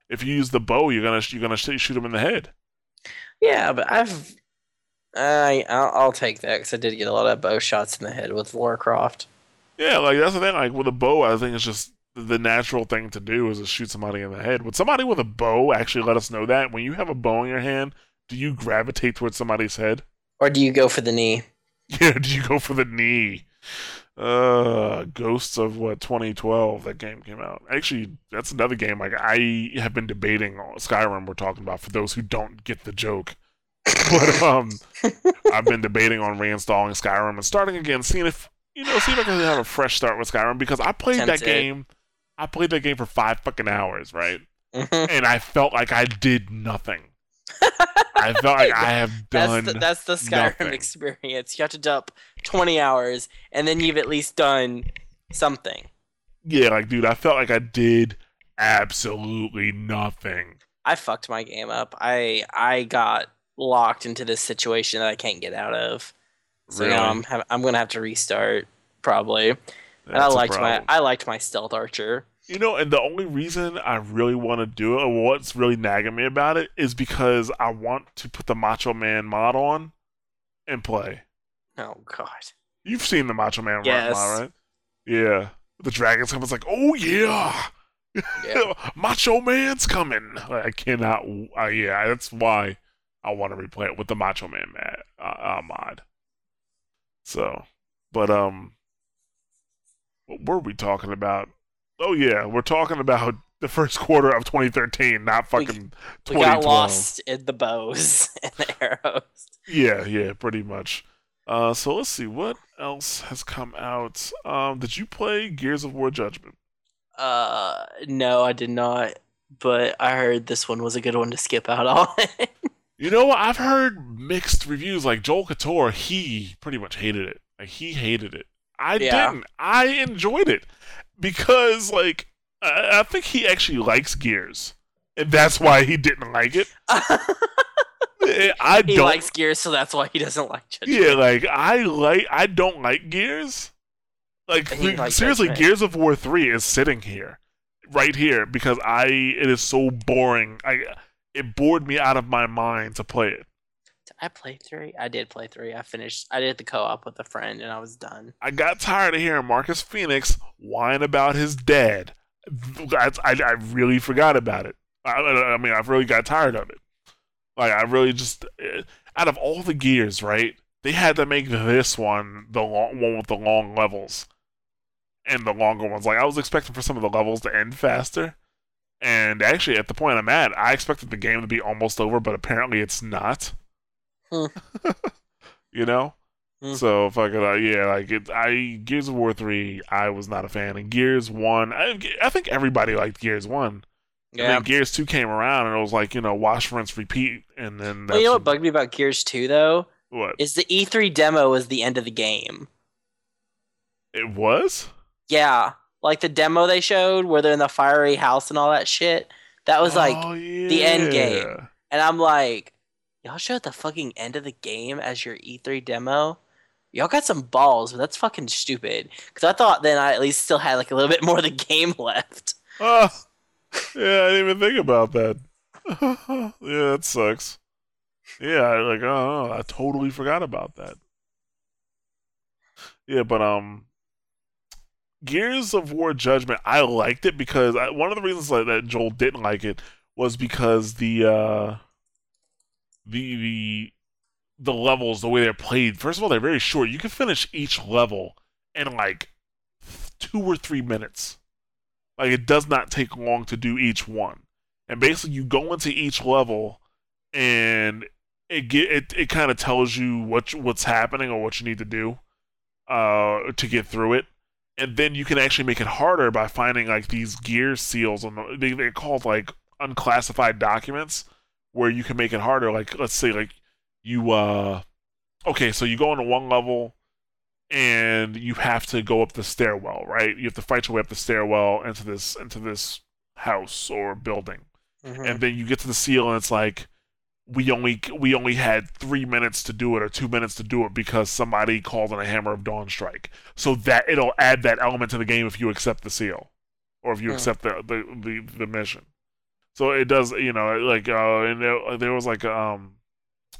If you use the bow, you're gonna you're gonna sh- shoot them in the head. Yeah, but I've I I'll, I'll take that because I did get a lot of bow shots in the head with Lara Croft. Yeah, like that's the thing. Like with a bow, I think it's just the natural thing to do is to shoot somebody in the head. Would somebody with a bow actually let us know that when you have a bow in your hand, do you gravitate towards somebody's head? Or do you go for the knee? Yeah, do you go for the knee? Uh, Ghosts of what 2012 that game came out. Actually, that's another game like I have been debating Skyrim we're talking about for those who don't get the joke. But um I've been debating on reinstalling Skyrim and starting again, seeing if you know, see if I can have a fresh start with Skyrim because I played that game I played that game for 5 fucking hours, right? Mhm. And I felt like I did nothing. I felt like I have done That's the, that's the Skyrim nothing. experience. You have to dump twenty hours, and then you've at least done something. Yeah, like dude, I felt like I did absolutely nothing. I fucked my game up. I I got locked into this situation that I can't get out of. So Really? now I'm ha- I'm gonna have to restart probably. and I liked my. I liked my stealth archer. You know, and the only reason I really want to do it, or what's really nagging me about it, is because I want to put the Macho Man mod on and play. Oh god. You've seen the Macho Man Yes. mod, right? Yeah. The dragons come. It's like, oh yeah, Yeah. Macho Man's coming. Like, I cannot. Uh, yeah, that's why I want to replay it with the Macho Man mad, uh, uh, mod. So, but um, what were we talking about? Oh yeah, we're talking about the first quarter of 2013, not fucking We 2012. got lost in the bows and the arrows. Yeah, yeah, pretty much. Uh, so let's see what else has come out. Um, did you play Gears of War Judgment? Uh, no, I did not. But I heard this one was a good one to skip out on. You know? I've heard mixed reviews. Like Joel Couture, he pretty much hated it. Like he hated it. I Yeah. didn't. I enjoyed it because, like, I, I think he actually likes Gears, and that's why he didn't like it. Eh, I he don't. likes Gears, so that's why he doesn't like Judgment. yeah, like I like. I don't like Gears. Like seriously, Judgment. Gears of War three is sitting here, right here, because I. It is so boring. I. It bored me out of my mind to play it. I played three? I did play three. I finished. I did the co-op with a friend, and I was done. I got tired of hearing Marcus Phoenix whine about his dad. That's, I, I really forgot about it. I, I I mean, I really got tired of it. Like, I really just, eh, out of all the gears, right? They had to make this one the long one with the long levels and the longer ones. Like, I was expecting for some of the levels to end faster. And actually, at the point I'm at, I expected the game to be almost over, but apparently it's not. Hmm. you know? Hmm. So fucking uh, yeah, like it, I Gears of War three, I was not a fan, and Gears one, I, I think everybody liked Gears one. And Yeah. then Gears two came around, and it was like you know wash, rinse, repeat, and then that's Well, you know what bugged me about Gears two though what is the E3 demo was the end of the game. it was. Yeah, like the demo they showed where they're in the fiery house and all that shit. That was like, oh, the end game. and I'm like, y'all showed the fucking end of the game as your E3 demo. Y'all got some balls, but that's fucking stupid. Because I thought then I at least still had like a little bit more of the game left. Ah, yeah, I didn't even think about that. yeah, that sucks. Yeah, I- like oh, I totally forgot about that. Yeah, but um, Gears of War Judgment, I liked it because I, one of the reasons that Joel didn't like it was because the uh, the the the levels, the way they're played. First of all, they're very short. You can finish each level in like two or three minutes. Like it does not take long to do each one. And basically, you go into each level, and it get it, it kind of tells you what what's happening or what you need to do uh, to get through it. And then you can actually make it harder by finding like these gear seals on the they, they're called like unclassified documents where you can make it harder. Like let's say like you uh okay, so you go into one level and you have to go up the stairwell, right? You have to fight your way up the stairwell into this into this house or building Mhm. and then you get to the seal and it's like we only we only had three minutes to do it or two minutes to do it because somebody called in a hammer of dawn strike so that it'll add that element to the game if you accept the seal or if you Hmm. accept the, the the the mission so it does you know like uh and there, there was like um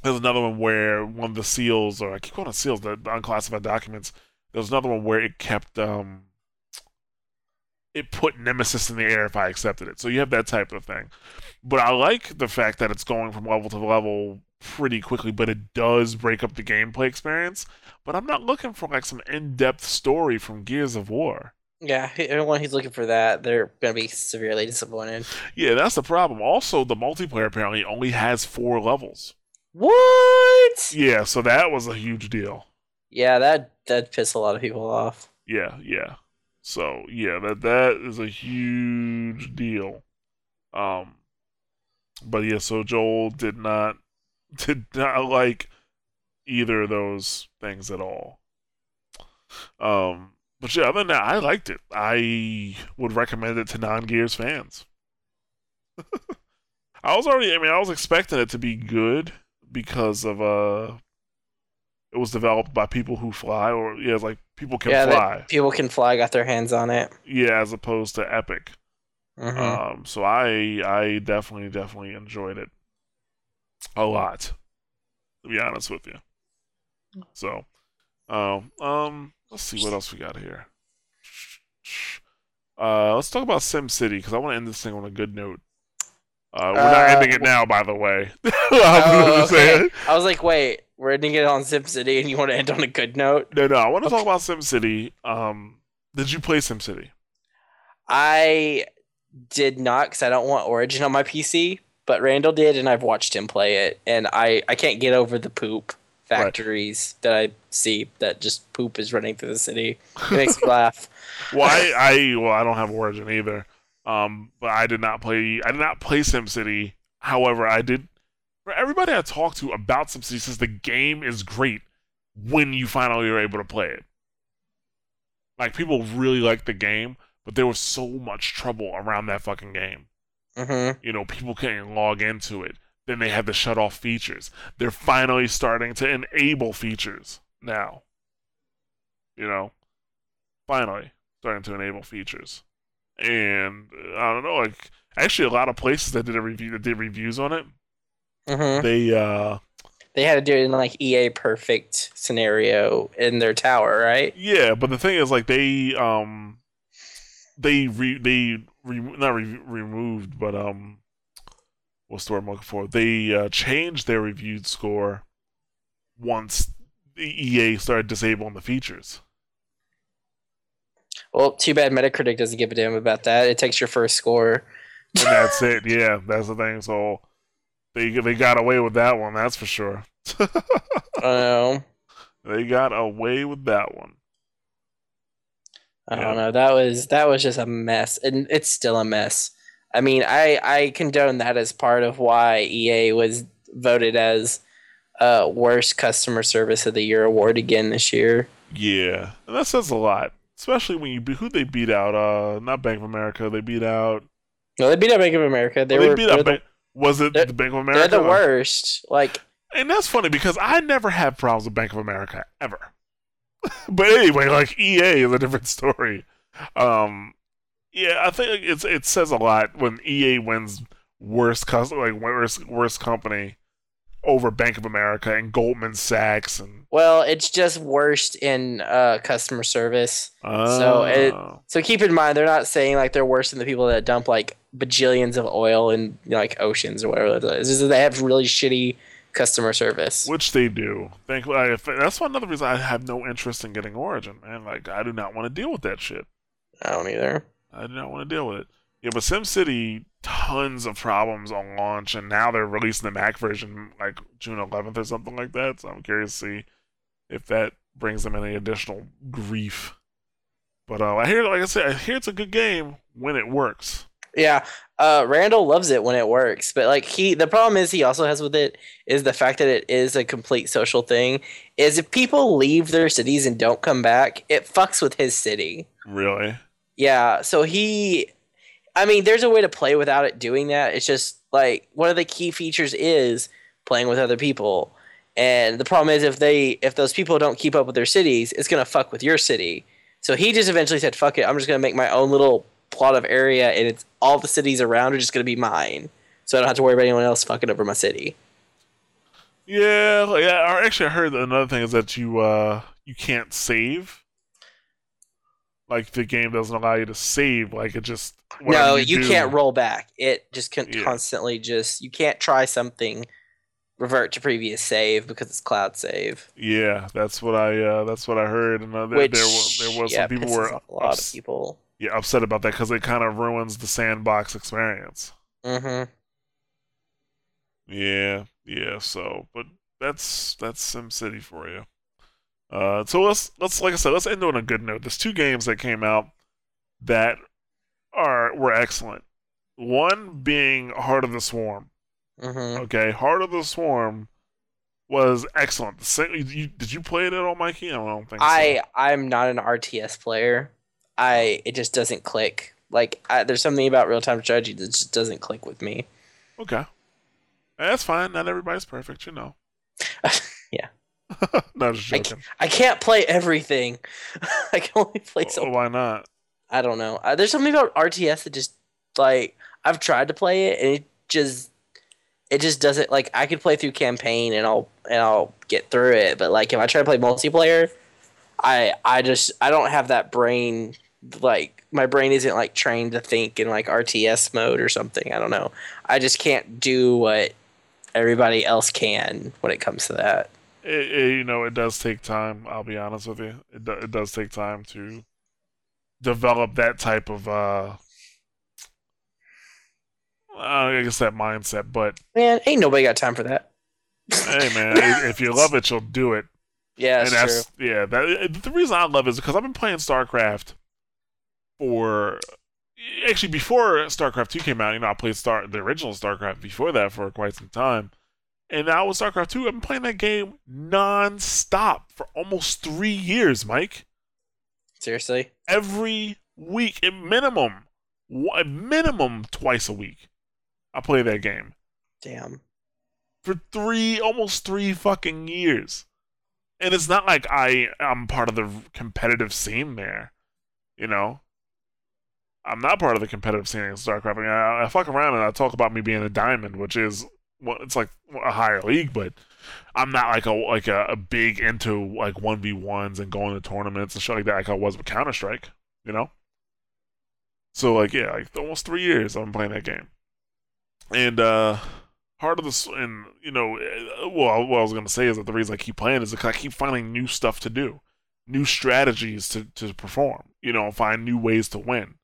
there's another one where one of the seals or i keep calling it seals the, the unclassified documents there's another one where it kept um it put Nemesis in the air if I accepted it. So you have that type of thing. But I like the fact that it's going from level to level pretty quickly, but it does break up the gameplay experience. But I'm not looking for like some in-depth story from Gears of War. Yeah, everyone who's looking for that, they're gonna be severely disappointed. Yeah, that's the problem. Also, the multiplayer apparently only has four levels. What? Yeah, so that was a huge deal. Yeah, that that pissed a lot of people off. Yeah, yeah. So yeah, that that is a huge deal. Um, but yeah, so Joel did not did not like either of those things at all. Um, but yeah, other than that, I liked it. I would recommend it to non-Gears fans. I was already, I mean, I was expecting it to be good because of uh, it was developed by people who fly, or yeah, it's like people can yeah, fly. people can fly, got their hands on it. Yeah, as opposed to Epic. Mhm. Um, so I I definitely definitely enjoyed it a lot. To be honest with you. So, um, um, let's see what else we got here. Uh, let's talk about Sim City because I want to end this thing on a good note. Uh, we're not Uh, ending it now, by the way. Oh, okay. I was like, wait, we're ending it on Sim City, and you want to end on a good note? No, no, I want to talk about Sim City. Um, did you play Sim City? I did not because I don't want Origin on my PC, but Randall did, and I've watched him play it, and I I can't get over the poop factories that I see that just poop is running through the city. It makes me laugh. well, I, I well, I don't have Origin either. Um, but I did not play. I did not play SimCity. However, I did. For everybody I talked to about SimCity says the game is great when you finally are able to play it. Like people really like the game, but there was so much trouble around that fucking game. hmm You know, people can't log into it. Then they had to shut off features. They're finally starting to enable features now. You know, finally starting to enable features. And I don't know, like actually a lot of places that did a review that did reviews on it, hmm they uh They had to do it in like EA perfect scenario in their tower, right? yeah, but the thing is like they um they re they re- not re- removed but um what's the word I'm looking for? They uh, changed their reviewed score once the EA started disabling the features. Well, too bad Metacritic doesn't give a damn about that. It takes your first score. And that's it. Yeah, that's the thing. So they they got away with that one, that's for sure. I know. they got away with that one. I Yeah. don't know. That was that was just a mess, and it's still a mess. I mean, I I condone that as part of why EA was voted as uh worst customer service of the year award again this year. Yeah, and that says a lot, especially when you who they beat out. Uh, not Bank of America. They beat out. No, they beat out Bank of America. They well, they were beat they're out. the, Bank, was it the Bank of America? they're the worst. Like And that's funny because I never had problems with Bank of America ever. but anyway, like EA is a different story. Um, yeah, I think it's it says a lot when EA wins worst customer, like worst worst company over Bank of America and Goldman Sachs and Well, it's just worst in uh, customer service. So it- Oh. So keep in mind, they're not saying like they're worse than the people that dump like bajillions of oil in you know, like oceans or whatever it is. It's just they have really shitty customer service. which they do. Think I, that's one another reason I have no interest in getting Origin, man. Like I do not want to deal with that shit. I don't either. I do not want to deal with it. Yeah, but SimCity, tons of problems on launch, and now they're releasing the Mac version like June 11th or something like that. So I'm curious to see if that brings them any additional grief. But uh, I hear, like I said, I hear it's a good game when it works. Yeah, uh, Randall loves it when it works, but like he, the problem is he also has with it is the fact that it is a complete social thing. Is if people leave their cities and don't come back, it fucks with his city. Really? Yeah, so he I mean, there's a way to play without it doing that. It's just like one of the key features is playing with other people. And the problem is if they if those people don't keep up with their cities, it's going to fuck with your city. So he just eventually said, "Fuck it. I'm just going to make my own little plot of area and it's all the cities around are just going to be mine." So I don't have to worry about anyone else fucking over my city. Yeah, yeah. Actually, I heard another thing is that you uh you can't save. Like the game doesn't allow you to save. Like it just no, you, do- can't roll back. It just can Yeah. constantly just you can't try something revert to previous save because it's cloud save. Yeah, that's what I uh, that's what I heard, and uh, there, Which there was there was yeah, some people were a lot ups- of people. yeah upset about that because it kind of ruins the sandbox experience. hmm Yeah, yeah. So, but that's that's SimCity for you. Uh, so let's let's like I said, let's end on a good note. There's two games that came out that are were excellent. One being Heart of the Swarm. hmm Okay, Heart of the Swarm was excellent. The same, you, did you play it at all, Mikey? I don't think so. I I'm not an RTS player. I it just doesn't click. Like I, there's something about real time strategy that just doesn't click with me. Okay. That's fine. Not everybody's perfect, you know. Yeah. no, just I. I can't play everything. I can only play so. Oh, why not? I don't know. Uh, there's something about RTS that just like I've tried to play it and it just it just doesn't like I could play through campaign and I'll and I'll get through it, but like if I try to play multiplayer, I I just I don't have that brain like my brain isn't like trained to think in like RTS mode or something. I don't know. I just can't do what everybody else can when it comes to that. It, it, you know, it does take time. I'll be honest with you. It, do, it does take time to develop that type of, uh, I guess that mindset. But Man, ain't nobody got time for that. hey, man, if you love it, you'll do it. Yeah, and that's that's yeah. That the reason I love it is because I've been playing StarCraft for actually before StarCraft two came out. You know, I played Star the original StarCraft before that for quite some time, and now with StarCraft two, I've been playing that game non-stop for almost three years, Mike. Seriously. Every week, at minimum, at minimum twice a week, I play that game Damn. for three, almost three fucking years. And it's not like I am part of the competitive scene there, you know. I'm not part of the competitive scene in StarCraft. I, mean, I, I fuck around and I talk about me being a diamond, which is well, it's like a higher league, but I'm not like a like a, a big into like one v ones and going to tournaments and shit like that, like I was with Counter Strike, you know. So like yeah, like almost three years I've been playing that game, and uh part of this, and you know, uh, well, what I was gonna say is that the reason I keep playing is because I keep finding new stuff to do, new strategies to to perform. You know, find new ways to win,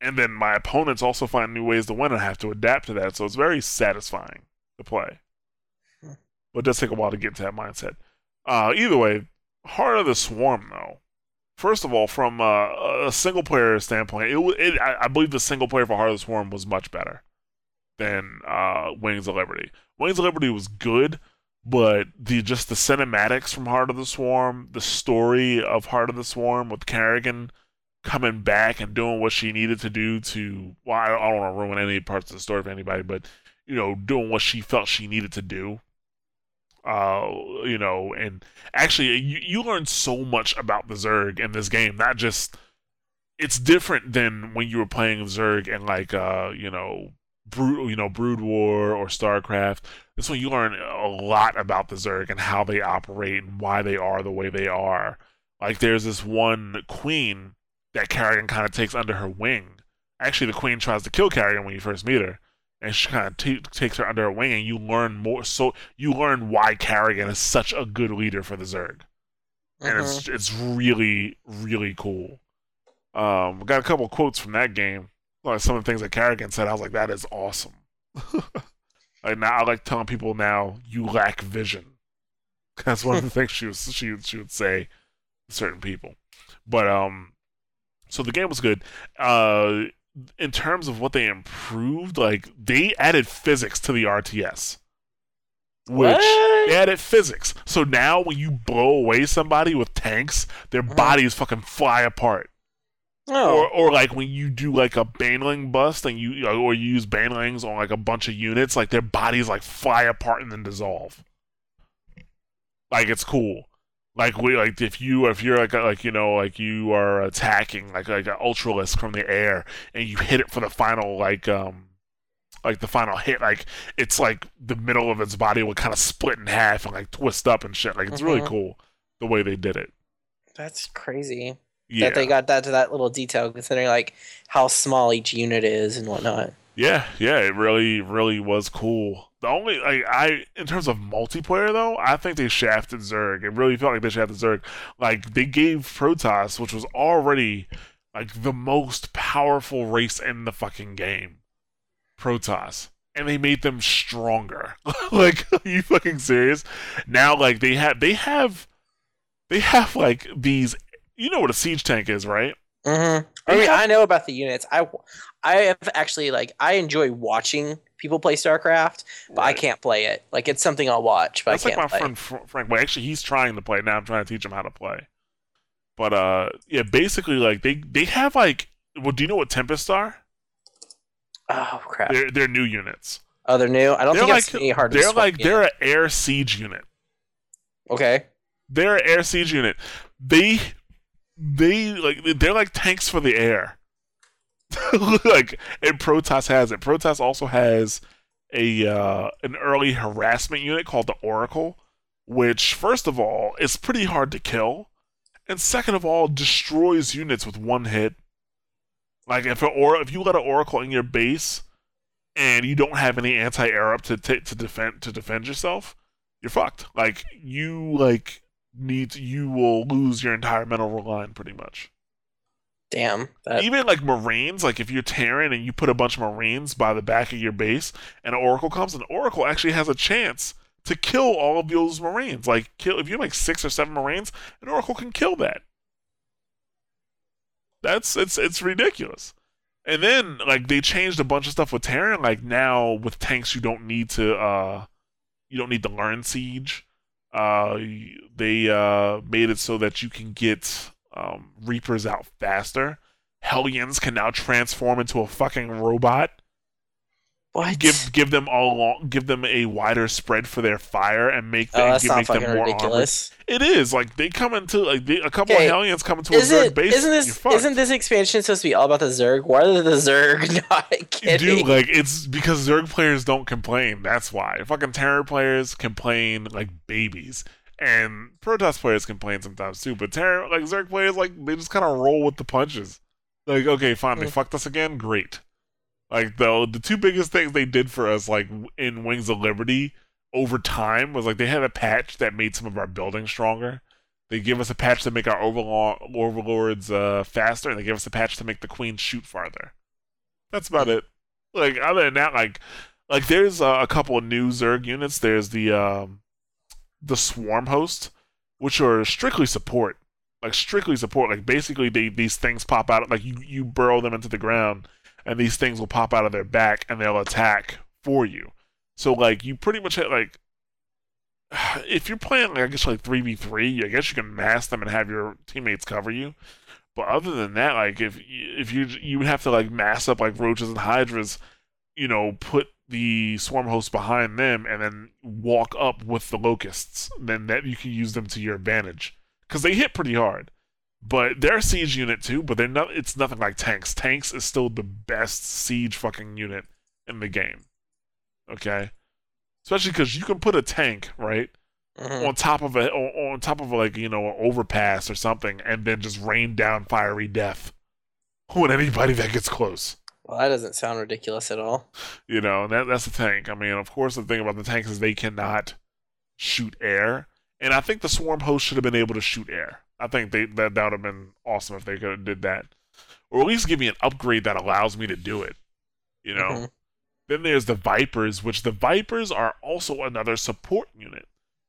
and then my opponents also find new ways to win, and have to adapt to that. So it's very satisfying to play, Hmm. but it does take a while to get into that mindset. Uh, either way, Heart of the Swarm though. First of all, from uh, a single player standpoint, it, it I, I believe the single player for Heart of the Swarm was much better than uh, Wings of Liberty. Wings of Liberty was good, but the just the cinematics from Heart of the Swarm, the story of Heart of the Swarm with Kerrigan coming back and doing what she needed to do to well, I I don't want to ruin any parts of the story for anybody, but you know, doing what she felt she needed to do Uh, you know, and actually, you you learn so much about the Zerg in this game. Not just it's different than when you were playing Zerg and like uh, you know, Brood, you know, Brood War or StarCraft. This one you learn a lot about the Zerg and how they operate and why they are the way they are. Like there's this one queen that Kerrigan kind of takes under her wing. Actually, the queen tries to kill Kerrigan when you first meet her, and she kind of t- takes her under her wing, and you learn more. So you learn why Kerrigan is such a good leader for the Zerg, and mm-hmm. it's it's really really cool. Um, got a couple quotes from that game. Like some of the things that Kerrigan said, I was like, that is awesome. like now, I like telling people now, you lack vision. That's one of the things she was she she would say to certain people. But um, so the game was good. Uh, in terms of what they improved, like they added physics to the RTS. Which what? they added physics. So now when you blow away somebody with tanks, their uh-huh. bodies fucking fly apart. Oh. Or, or like when you do like a baneling bust and you or you use banelings on like a bunch of units, like their bodies like fly apart and then dissolve. Like it's cool. Like we like if you if you're like a, like you know like you are attacking like like an ultralisk from the air and you hit it for the final like um like the final hit like it's like the middle of its body would kind of split in half and like twist up and shit like it's mm-hmm. really cool the way they did it. That's crazy yeah. that they got that to that little detail, considering like how small each unit is and whatnot. Yeah, yeah, it really, really was cool. The only like I in terms of multiplayer though, I think they shafted Zerg. It really felt like they shafted Zerg. Like they gave Protoss, which was already like the most powerful race in the fucking game, Protoss, and they made them stronger. like, are you fucking serious? Now, like they have, they have, they have like these you know what a siege tank is, right? Mm-hmm. I mean, I know about the units. I, I have actually like I enjoy watching people play StarCraft, but right. I can't play it. Like it's something I'll watch, but That's I can't. like my play. friend Frank. Well, actually, he's trying to play now. I'm trying to teach him how to play. But uh, yeah, basically, like they they have like, well, do you know what Tempest are? Oh crap! They're they're new units. Oh, they're new. I don't they're think like, any hard. They're like they're an air siege unit. Okay. They're an air siege unit. They they like they're like tanks for the air. like and Protoss has it. Protoss also has a uh, an early harassment unit called the Oracle, which first of all is pretty hard to kill, and second of all destroys units with one hit. Like if an or if you let an Oracle in your base, and you don't have any anti-air up to t- to defend to defend yourself, you're fucked. Like you like needs you will lose your entire mineral line pretty much. Damn. That... Even like Marines, like if you're Terran and you put a bunch of Marines by the back of your base and an Oracle comes, an Oracle actually has a chance to kill all of those Marines. Like kill if you have like six or seven Marines, an Oracle can kill that. That's it's it's ridiculous. And then like they changed a bunch of stuff with Terran. Like now with tanks you don't need to uh you don't need to learn siege. Uh, they uh, made it so that you can get um, Reapers out faster. Hellions can now transform into a fucking robot. What? Give give them all long, give them a wider spread for their fire and make them, oh, give, make them more ridiculous. Armored. It is like they come into like they, a couple okay. of Hellions come into is a Zerg base. Isn't this isn't this expansion supposed to be all about the Zerg? Why are the Zerg not kidding? Dude, like it's because Zerg players don't complain. That's why. Fucking Terran players complain like babies. And Protoss players complain sometimes too, but Terran like Zerg players like they just kind of roll with the punches. Like, okay, fine, they mm. fucked us again, great. Like the the two biggest things they did for us, like in Wings of Liberty, over time was like they had a patch that made some of our buildings stronger. They give us a patch to make our overlord, overlords uh, faster, and they give us a patch to make the queen shoot farther. That's about it. Like other than that, like like there's uh, a couple of new Zerg units. There's the um, the Swarm Host, which are strictly support, like strictly support. Like basically, they these things pop out. Like you you burrow them into the ground, and these things will pop out of their back, and they'll attack for you. So like you pretty much have, like if you're playing like I guess like three v three, I guess you can mask them and have your teammates cover you. But other than that, like if if you you have to like mass up like roaches and hydras, you know, put the swarm host behind them and then walk up with the locusts. Then that you can use them to your advantage because they hit pretty hard. But they're a siege unit too, but they're not. It's nothing like tanks. Tanks is still the best siege fucking unit in the game. Okay, especially because you can put a tank right Mhm. on top of a on on top of like you know an overpass or something, and then just rain down fiery death on anybody that gets close. Well, that doesn't sound ridiculous at all. You know, and that that's the tank. I mean, of course, the thing about the tanks is they cannot shoot air, and I think the swarm host should have been able to shoot air. I think they that that would have been awesome if they could have did that, or at least give me an upgrade that allows me to do it. You know. Mhm. Then there's the Vipers, which the Vipers are also another support unit.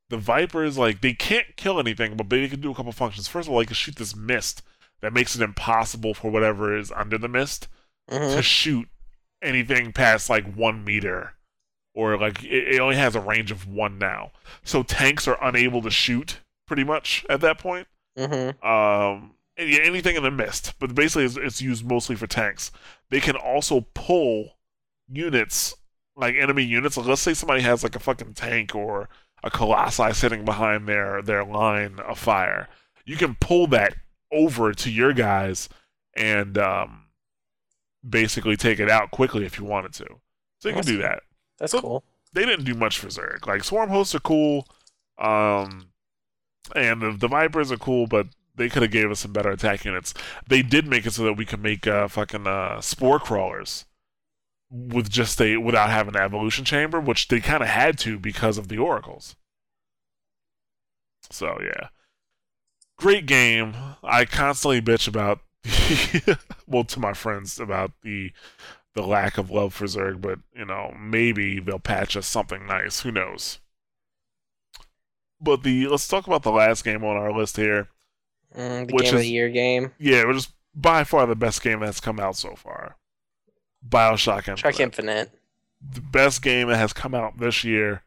The Vipers, like, they can't kill anything, but they can do a couple functions. First of all, they can shoot this mist that makes it impossible for whatever is under the mist Mhm. to shoot anything past like one meter, or like it, it only has a range of one now. So tanks are unable to shoot pretty much at that point. Mhm. Um, yeah, anything in the mist, but basically it's, it's used mostly for tanks. They can also pull units, like enemy units. Like let's say somebody has like a fucking tank or a colossi sitting behind their their line of fire. You can pull that over to your guys and um, basically take it out quickly if you wanted to. So you can do that That's So- cool. they didn't do much for Zerg. Like Swarm hosts are cool, um, and the, the Vipers are cool, but they could have gave us some better attack units. They did make it so that we could make uh, fucking uh, spore crawlers with just a without having an evolution chamber, which they kind of had to because of the oracles. So yeah, great game. I constantly bitch about well to my friends about the the lack of love for Zerg, but you know, maybe they'll patch us something nice. Who knows? But the let's talk about the last game on our list here. Mm, the Which game of is- the year game. Yeah, it was by far the best game that's come out so far. Bioshock Infinite. Trek Infinite. the best game that has come out this year.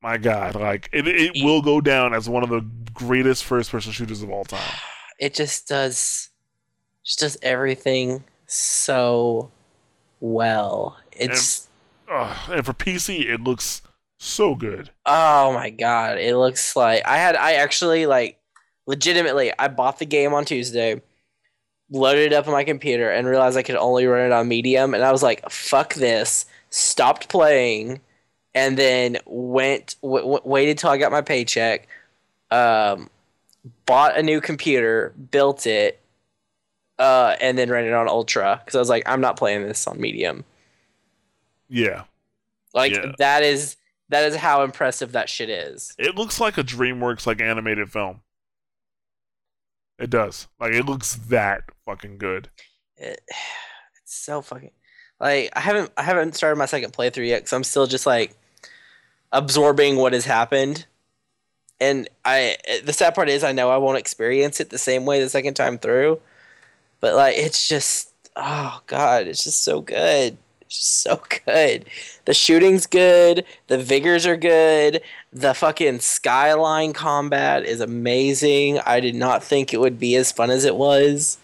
My God, like it, it will go down as one of the greatest first-person shooters of all time. It just does, just does everything so well. It's Ugh, and for PC, it looks so good. oh my god! It looks like I had I actually like legitimately I bought the game on Tuesday, loaded it up on my computer, and realized I could only run it on medium, and I was like, "Fuck this!" Stopped playing, and then went w- w- waited till I got my paycheck, um, bought a new computer, built it, uh, and then ran it on ultra because I was like, I'm not playing this on medium. Yeah, Like Yeah. that is that is how impressive that shit is. it looks like a DreamWorks like animated film. It does. Like it looks that fucking good. It, it's so fucking like I haven't I haven't started my second playthrough yet because I'm still just like absorbing what has happened. And I the sad part is I know I won't experience it the same way the second time through, but like it's just oh god, it's just so good. Just so good. The shooting's good. The vigors are good. The fucking skyline combat is amazing. I did not think it would be as fun as it was.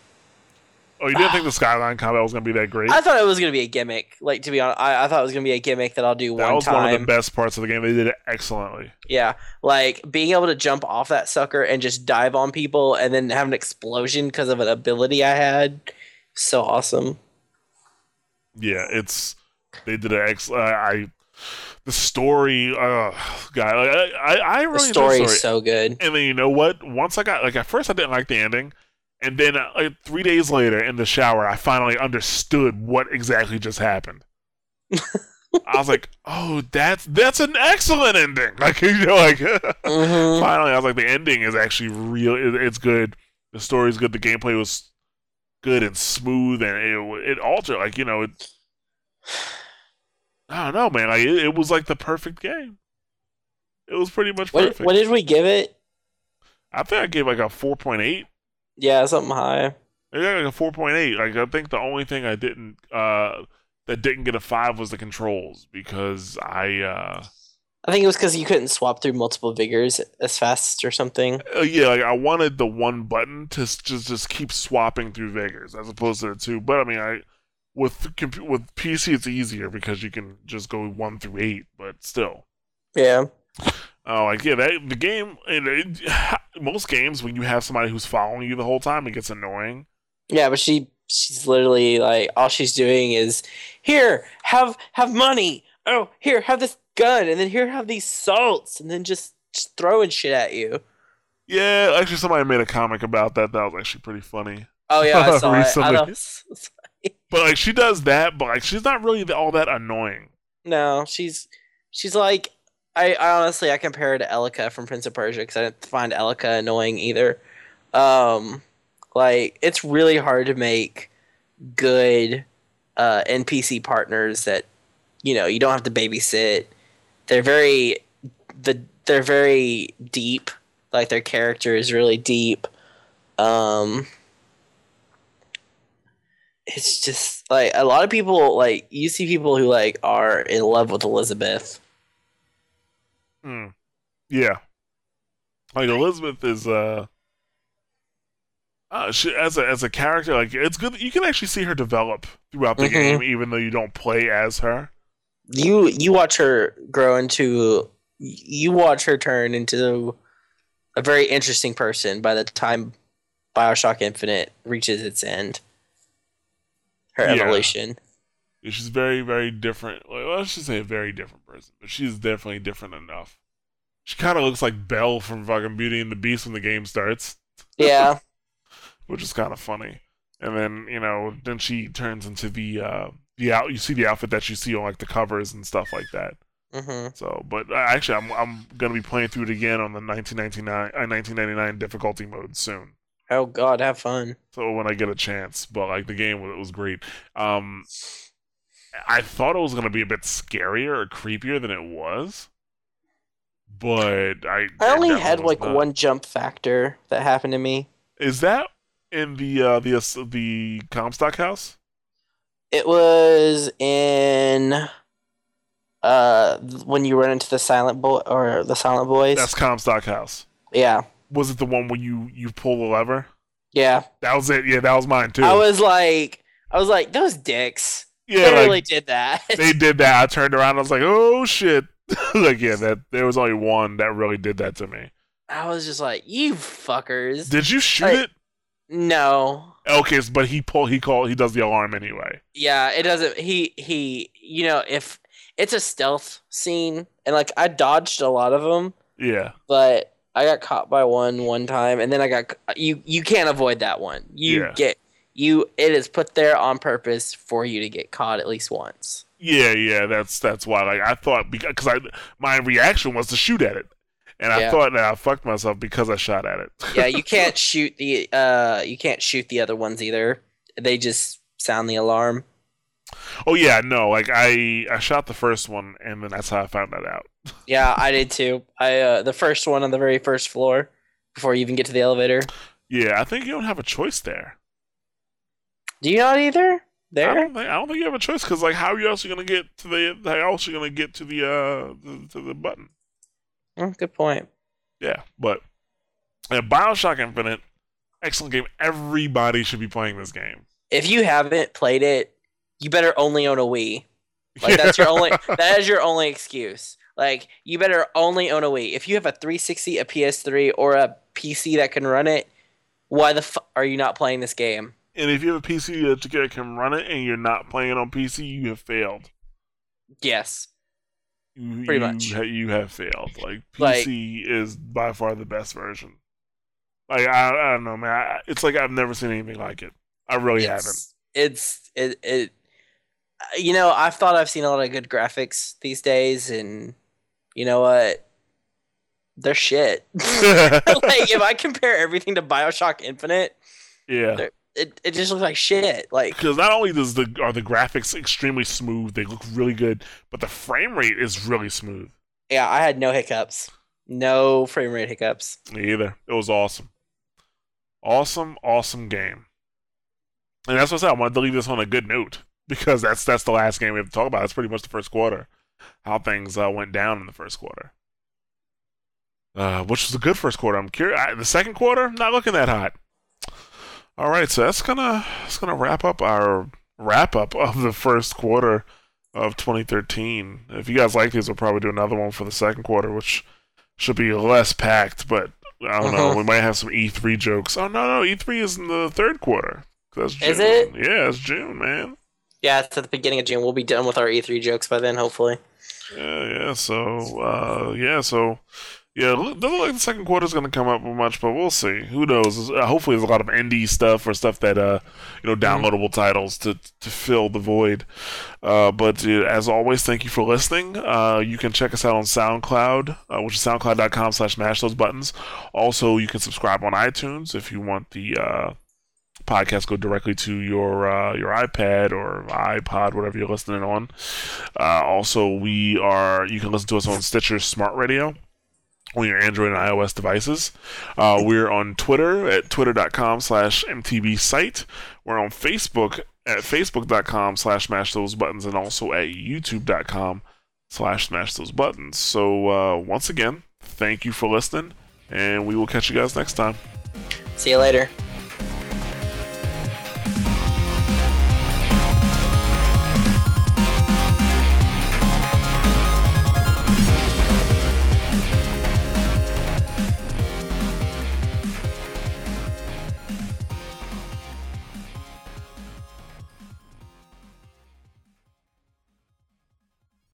Oh, you didn't think the Skyline combat was gonna be that great? I thought it was gonna be a gimmick. Like to be honest, I, I thought it was gonna be a gimmick that I'll do that one was one of the best parts of the game. They did it excellently. Yeah, like being able to jump off that sucker and just dive on people and then have an explosion because of an ability I had. So awesome. Yeah, it's they did an excellent. Uh, I the story, uh, guy, like, I I, I really The story the is so good. And then you know what? Once I got like at first I didn't like the ending, and then uh, like three days later in the shower I finally understood what exactly just happened. I was like, oh, that's that's an excellent ending. Like you know, like Mhm. finally I was like, the ending is actually real. It, it's good. The story's good. The gameplay was good and smooth, and it it altered like you know it. I don't know, man. Like it, it was like the perfect game. It was pretty much What, perfect. what did we give it? I think I gave like a four point eight. Yeah, something high. Yeah, like a four point eight. Like I think the only thing I didn't uh that didn't get a five was the controls because I uh, I think it was because you couldn't swap through multiple vigors as fast or something. uh yeah like I wanted the one button to just just keep swapping through vigors as opposed to the two. But I mean I with with PC it's easier because you can just go one through eight, but still. Yeah. Oh, like yeah, that, the game. It, it, most games, when you have somebody who's following you the whole time, it gets annoying. Yeah, but she she's literally like all she's doing is here have have money. Oh, here have this gun, and then here have these salts, and then just, just throwing shit at you. Yeah, actually, somebody made a comic about that. That was actually pretty funny. Oh yeah, I saw it. I Recently. But like, she does that, but like, she's not really all that annoying. No, she's she's like I, I honestly I compare her to Elika from Prince of Persia because I didn't find Elika annoying either. Um, like it's really hard to make good uh, NPC partners that you know you don't have to babysit. They're very the they're very deep. Like their character is really deep. Um, it's just like a lot of people like you see people who like are in love with Elizabeth. Hmm. Yeah. Like Elizabeth is uh, uh she, as a as a character, like it's good. You can actually see her develop throughout the Mhm. game, even though you don't play as her. You you watch her grow into you watch her turn into a very interesting person by the time BioShock Infinite reaches its end. Her Yeah. evolution. She's very very different. Well, I should say a very different person, but she's definitely different enough. She kind of looks like Belle from fucking Beauty and the Beast when the game starts. Yeah. which is kind of funny. And then you know, then she turns into the uh, the out. You see the outfit that you see on like the covers and stuff like that. hmm So, but uh, actually, I'm I'm gonna be playing through it again on the 1999 uh, 1999 difficulty mode soon. Oh God, have fun. So when I get a chance, but like the game was, was great. Um, I thought it was gonna be a bit scarier or creepier than it was, but I I only had like not. one jump factor that happened to me. Is that in the uh the uh, the Comstock house? It was in uh when you run into the silent boy or the silent boys. That's Comstock house. yeah. Was it the one where you you pull the lever? Yeah. That was it. Yeah, that was mine too. I was like I was like, those dicks. yeah, they like, really did that. they did that. I turned around. I was like, oh shit. like yeah, that there was only one that really did that to me. I was just like, you fuckers. Did you shoot Like- it? no. Okay, but he pull he call he does the alarm anyway. Yeah, it doesn't he he you know, if it's a stealth scene and like I dodged a lot of them, Yeah. but I got caught by one one time and then I got you you can't avoid that one. You Yeah. get you it is put there on purpose for you to get caught at least once. Yeah, yeah, that's that's why. Like I thought because I my reaction was to shoot at it, and I Yeah. thought that I fucked myself because I shot at it. Yeah, you can't shoot the uh you can't shoot the other ones either. They just sound the alarm. oh yeah, no, like I I shot the first one, and then that's how I found that out. Yeah, I did too. I uh the first one on the very first floor before you even get to the elevator. Yeah, I think you don't have a choice there. Do you not either? I There? don't think I don't think you have a choice because like how else you gonna get to the how else you gonna get to the uh the, to the button? Oh, good point. Yeah, but yeah, Bioshock Infinite, excellent game. Everybody should be playing this game. If you haven't played it, you better only own a Wii. Like that's your only that is your only excuse. Like you better only own a Wii. If you have a 360, a PS3, or a PC that can run it, why the fuck are you not playing this game? And if you have a PC that you can run it and you're not playing it on PC, you have failed. Yes. You, Pretty you, much. you have failed. Like Like- PC is by far the best version. Like I, I don't know, man. I, it's like I've never seen anything like it. I really haven't. it's, It's it it. You know, I've thought I've seen a lot of good graphics these days, and you know what? They're shit. like if I compare everything to Bioshock Infinite, yeah. They're- it, it just looks like shit. Like Because not only does the are the graphics extremely smooth, they look really good, but the frame rate is really smooth. yeah, I had no hiccups, no frame rate hiccups. Me either. It was awesome. Awesome, awesome game. And that's what I said. I wanted to leave this on a good note because that's that's the last game we have to talk about. That's pretty much the first quarter, how things uh, went down in the first quarter, uh, which was a good first quarter. I'm curious. I, the second quarter, not looking that hot. All right, so that's gonna that's gonna wrap up our wrap up of the first quarter of 2013. If you guys like these, we'll probably do another one for the second quarter, which should be less packed, but I don't know. Mhm. We might have some E3 jokes. Oh, no, no. E3 is in the third quarter. That's June. Is it? Yeah, it's June, man. Yeah, it's at the beginning of June. We'll be done with our E3 jokes by then, hopefully. Yeah, yeah. So, uh, yeah, so, yeah, doesn't look like the second quarter is going to come up much, but we'll see. Who knows? Uh, hopefully, there's a lot of indie stuff or stuff that, uh, you know, downloadable titles to to fill the void. Uh, but uh, as always, thank you for listening. Uh, you can check us out on SoundCloud, uh, which is soundcloud.com slash mash those buttons. Also, you can subscribe on iTunes if you want the uh, podcast to go directly to your uh, your iPad or iPod, whatever you're listening on. Uh, also, we are you can listen to us on Stitcher Smart Radio on your Android and iOS devices. Uh, we're on Twitter at twitter.com slash mtb site. We're on Facebook at facebook.com slash smash those buttons and also at youtube.com slash smash those buttons. So uh, once again, thank you for listening, and we will catch you guys next time. See you later.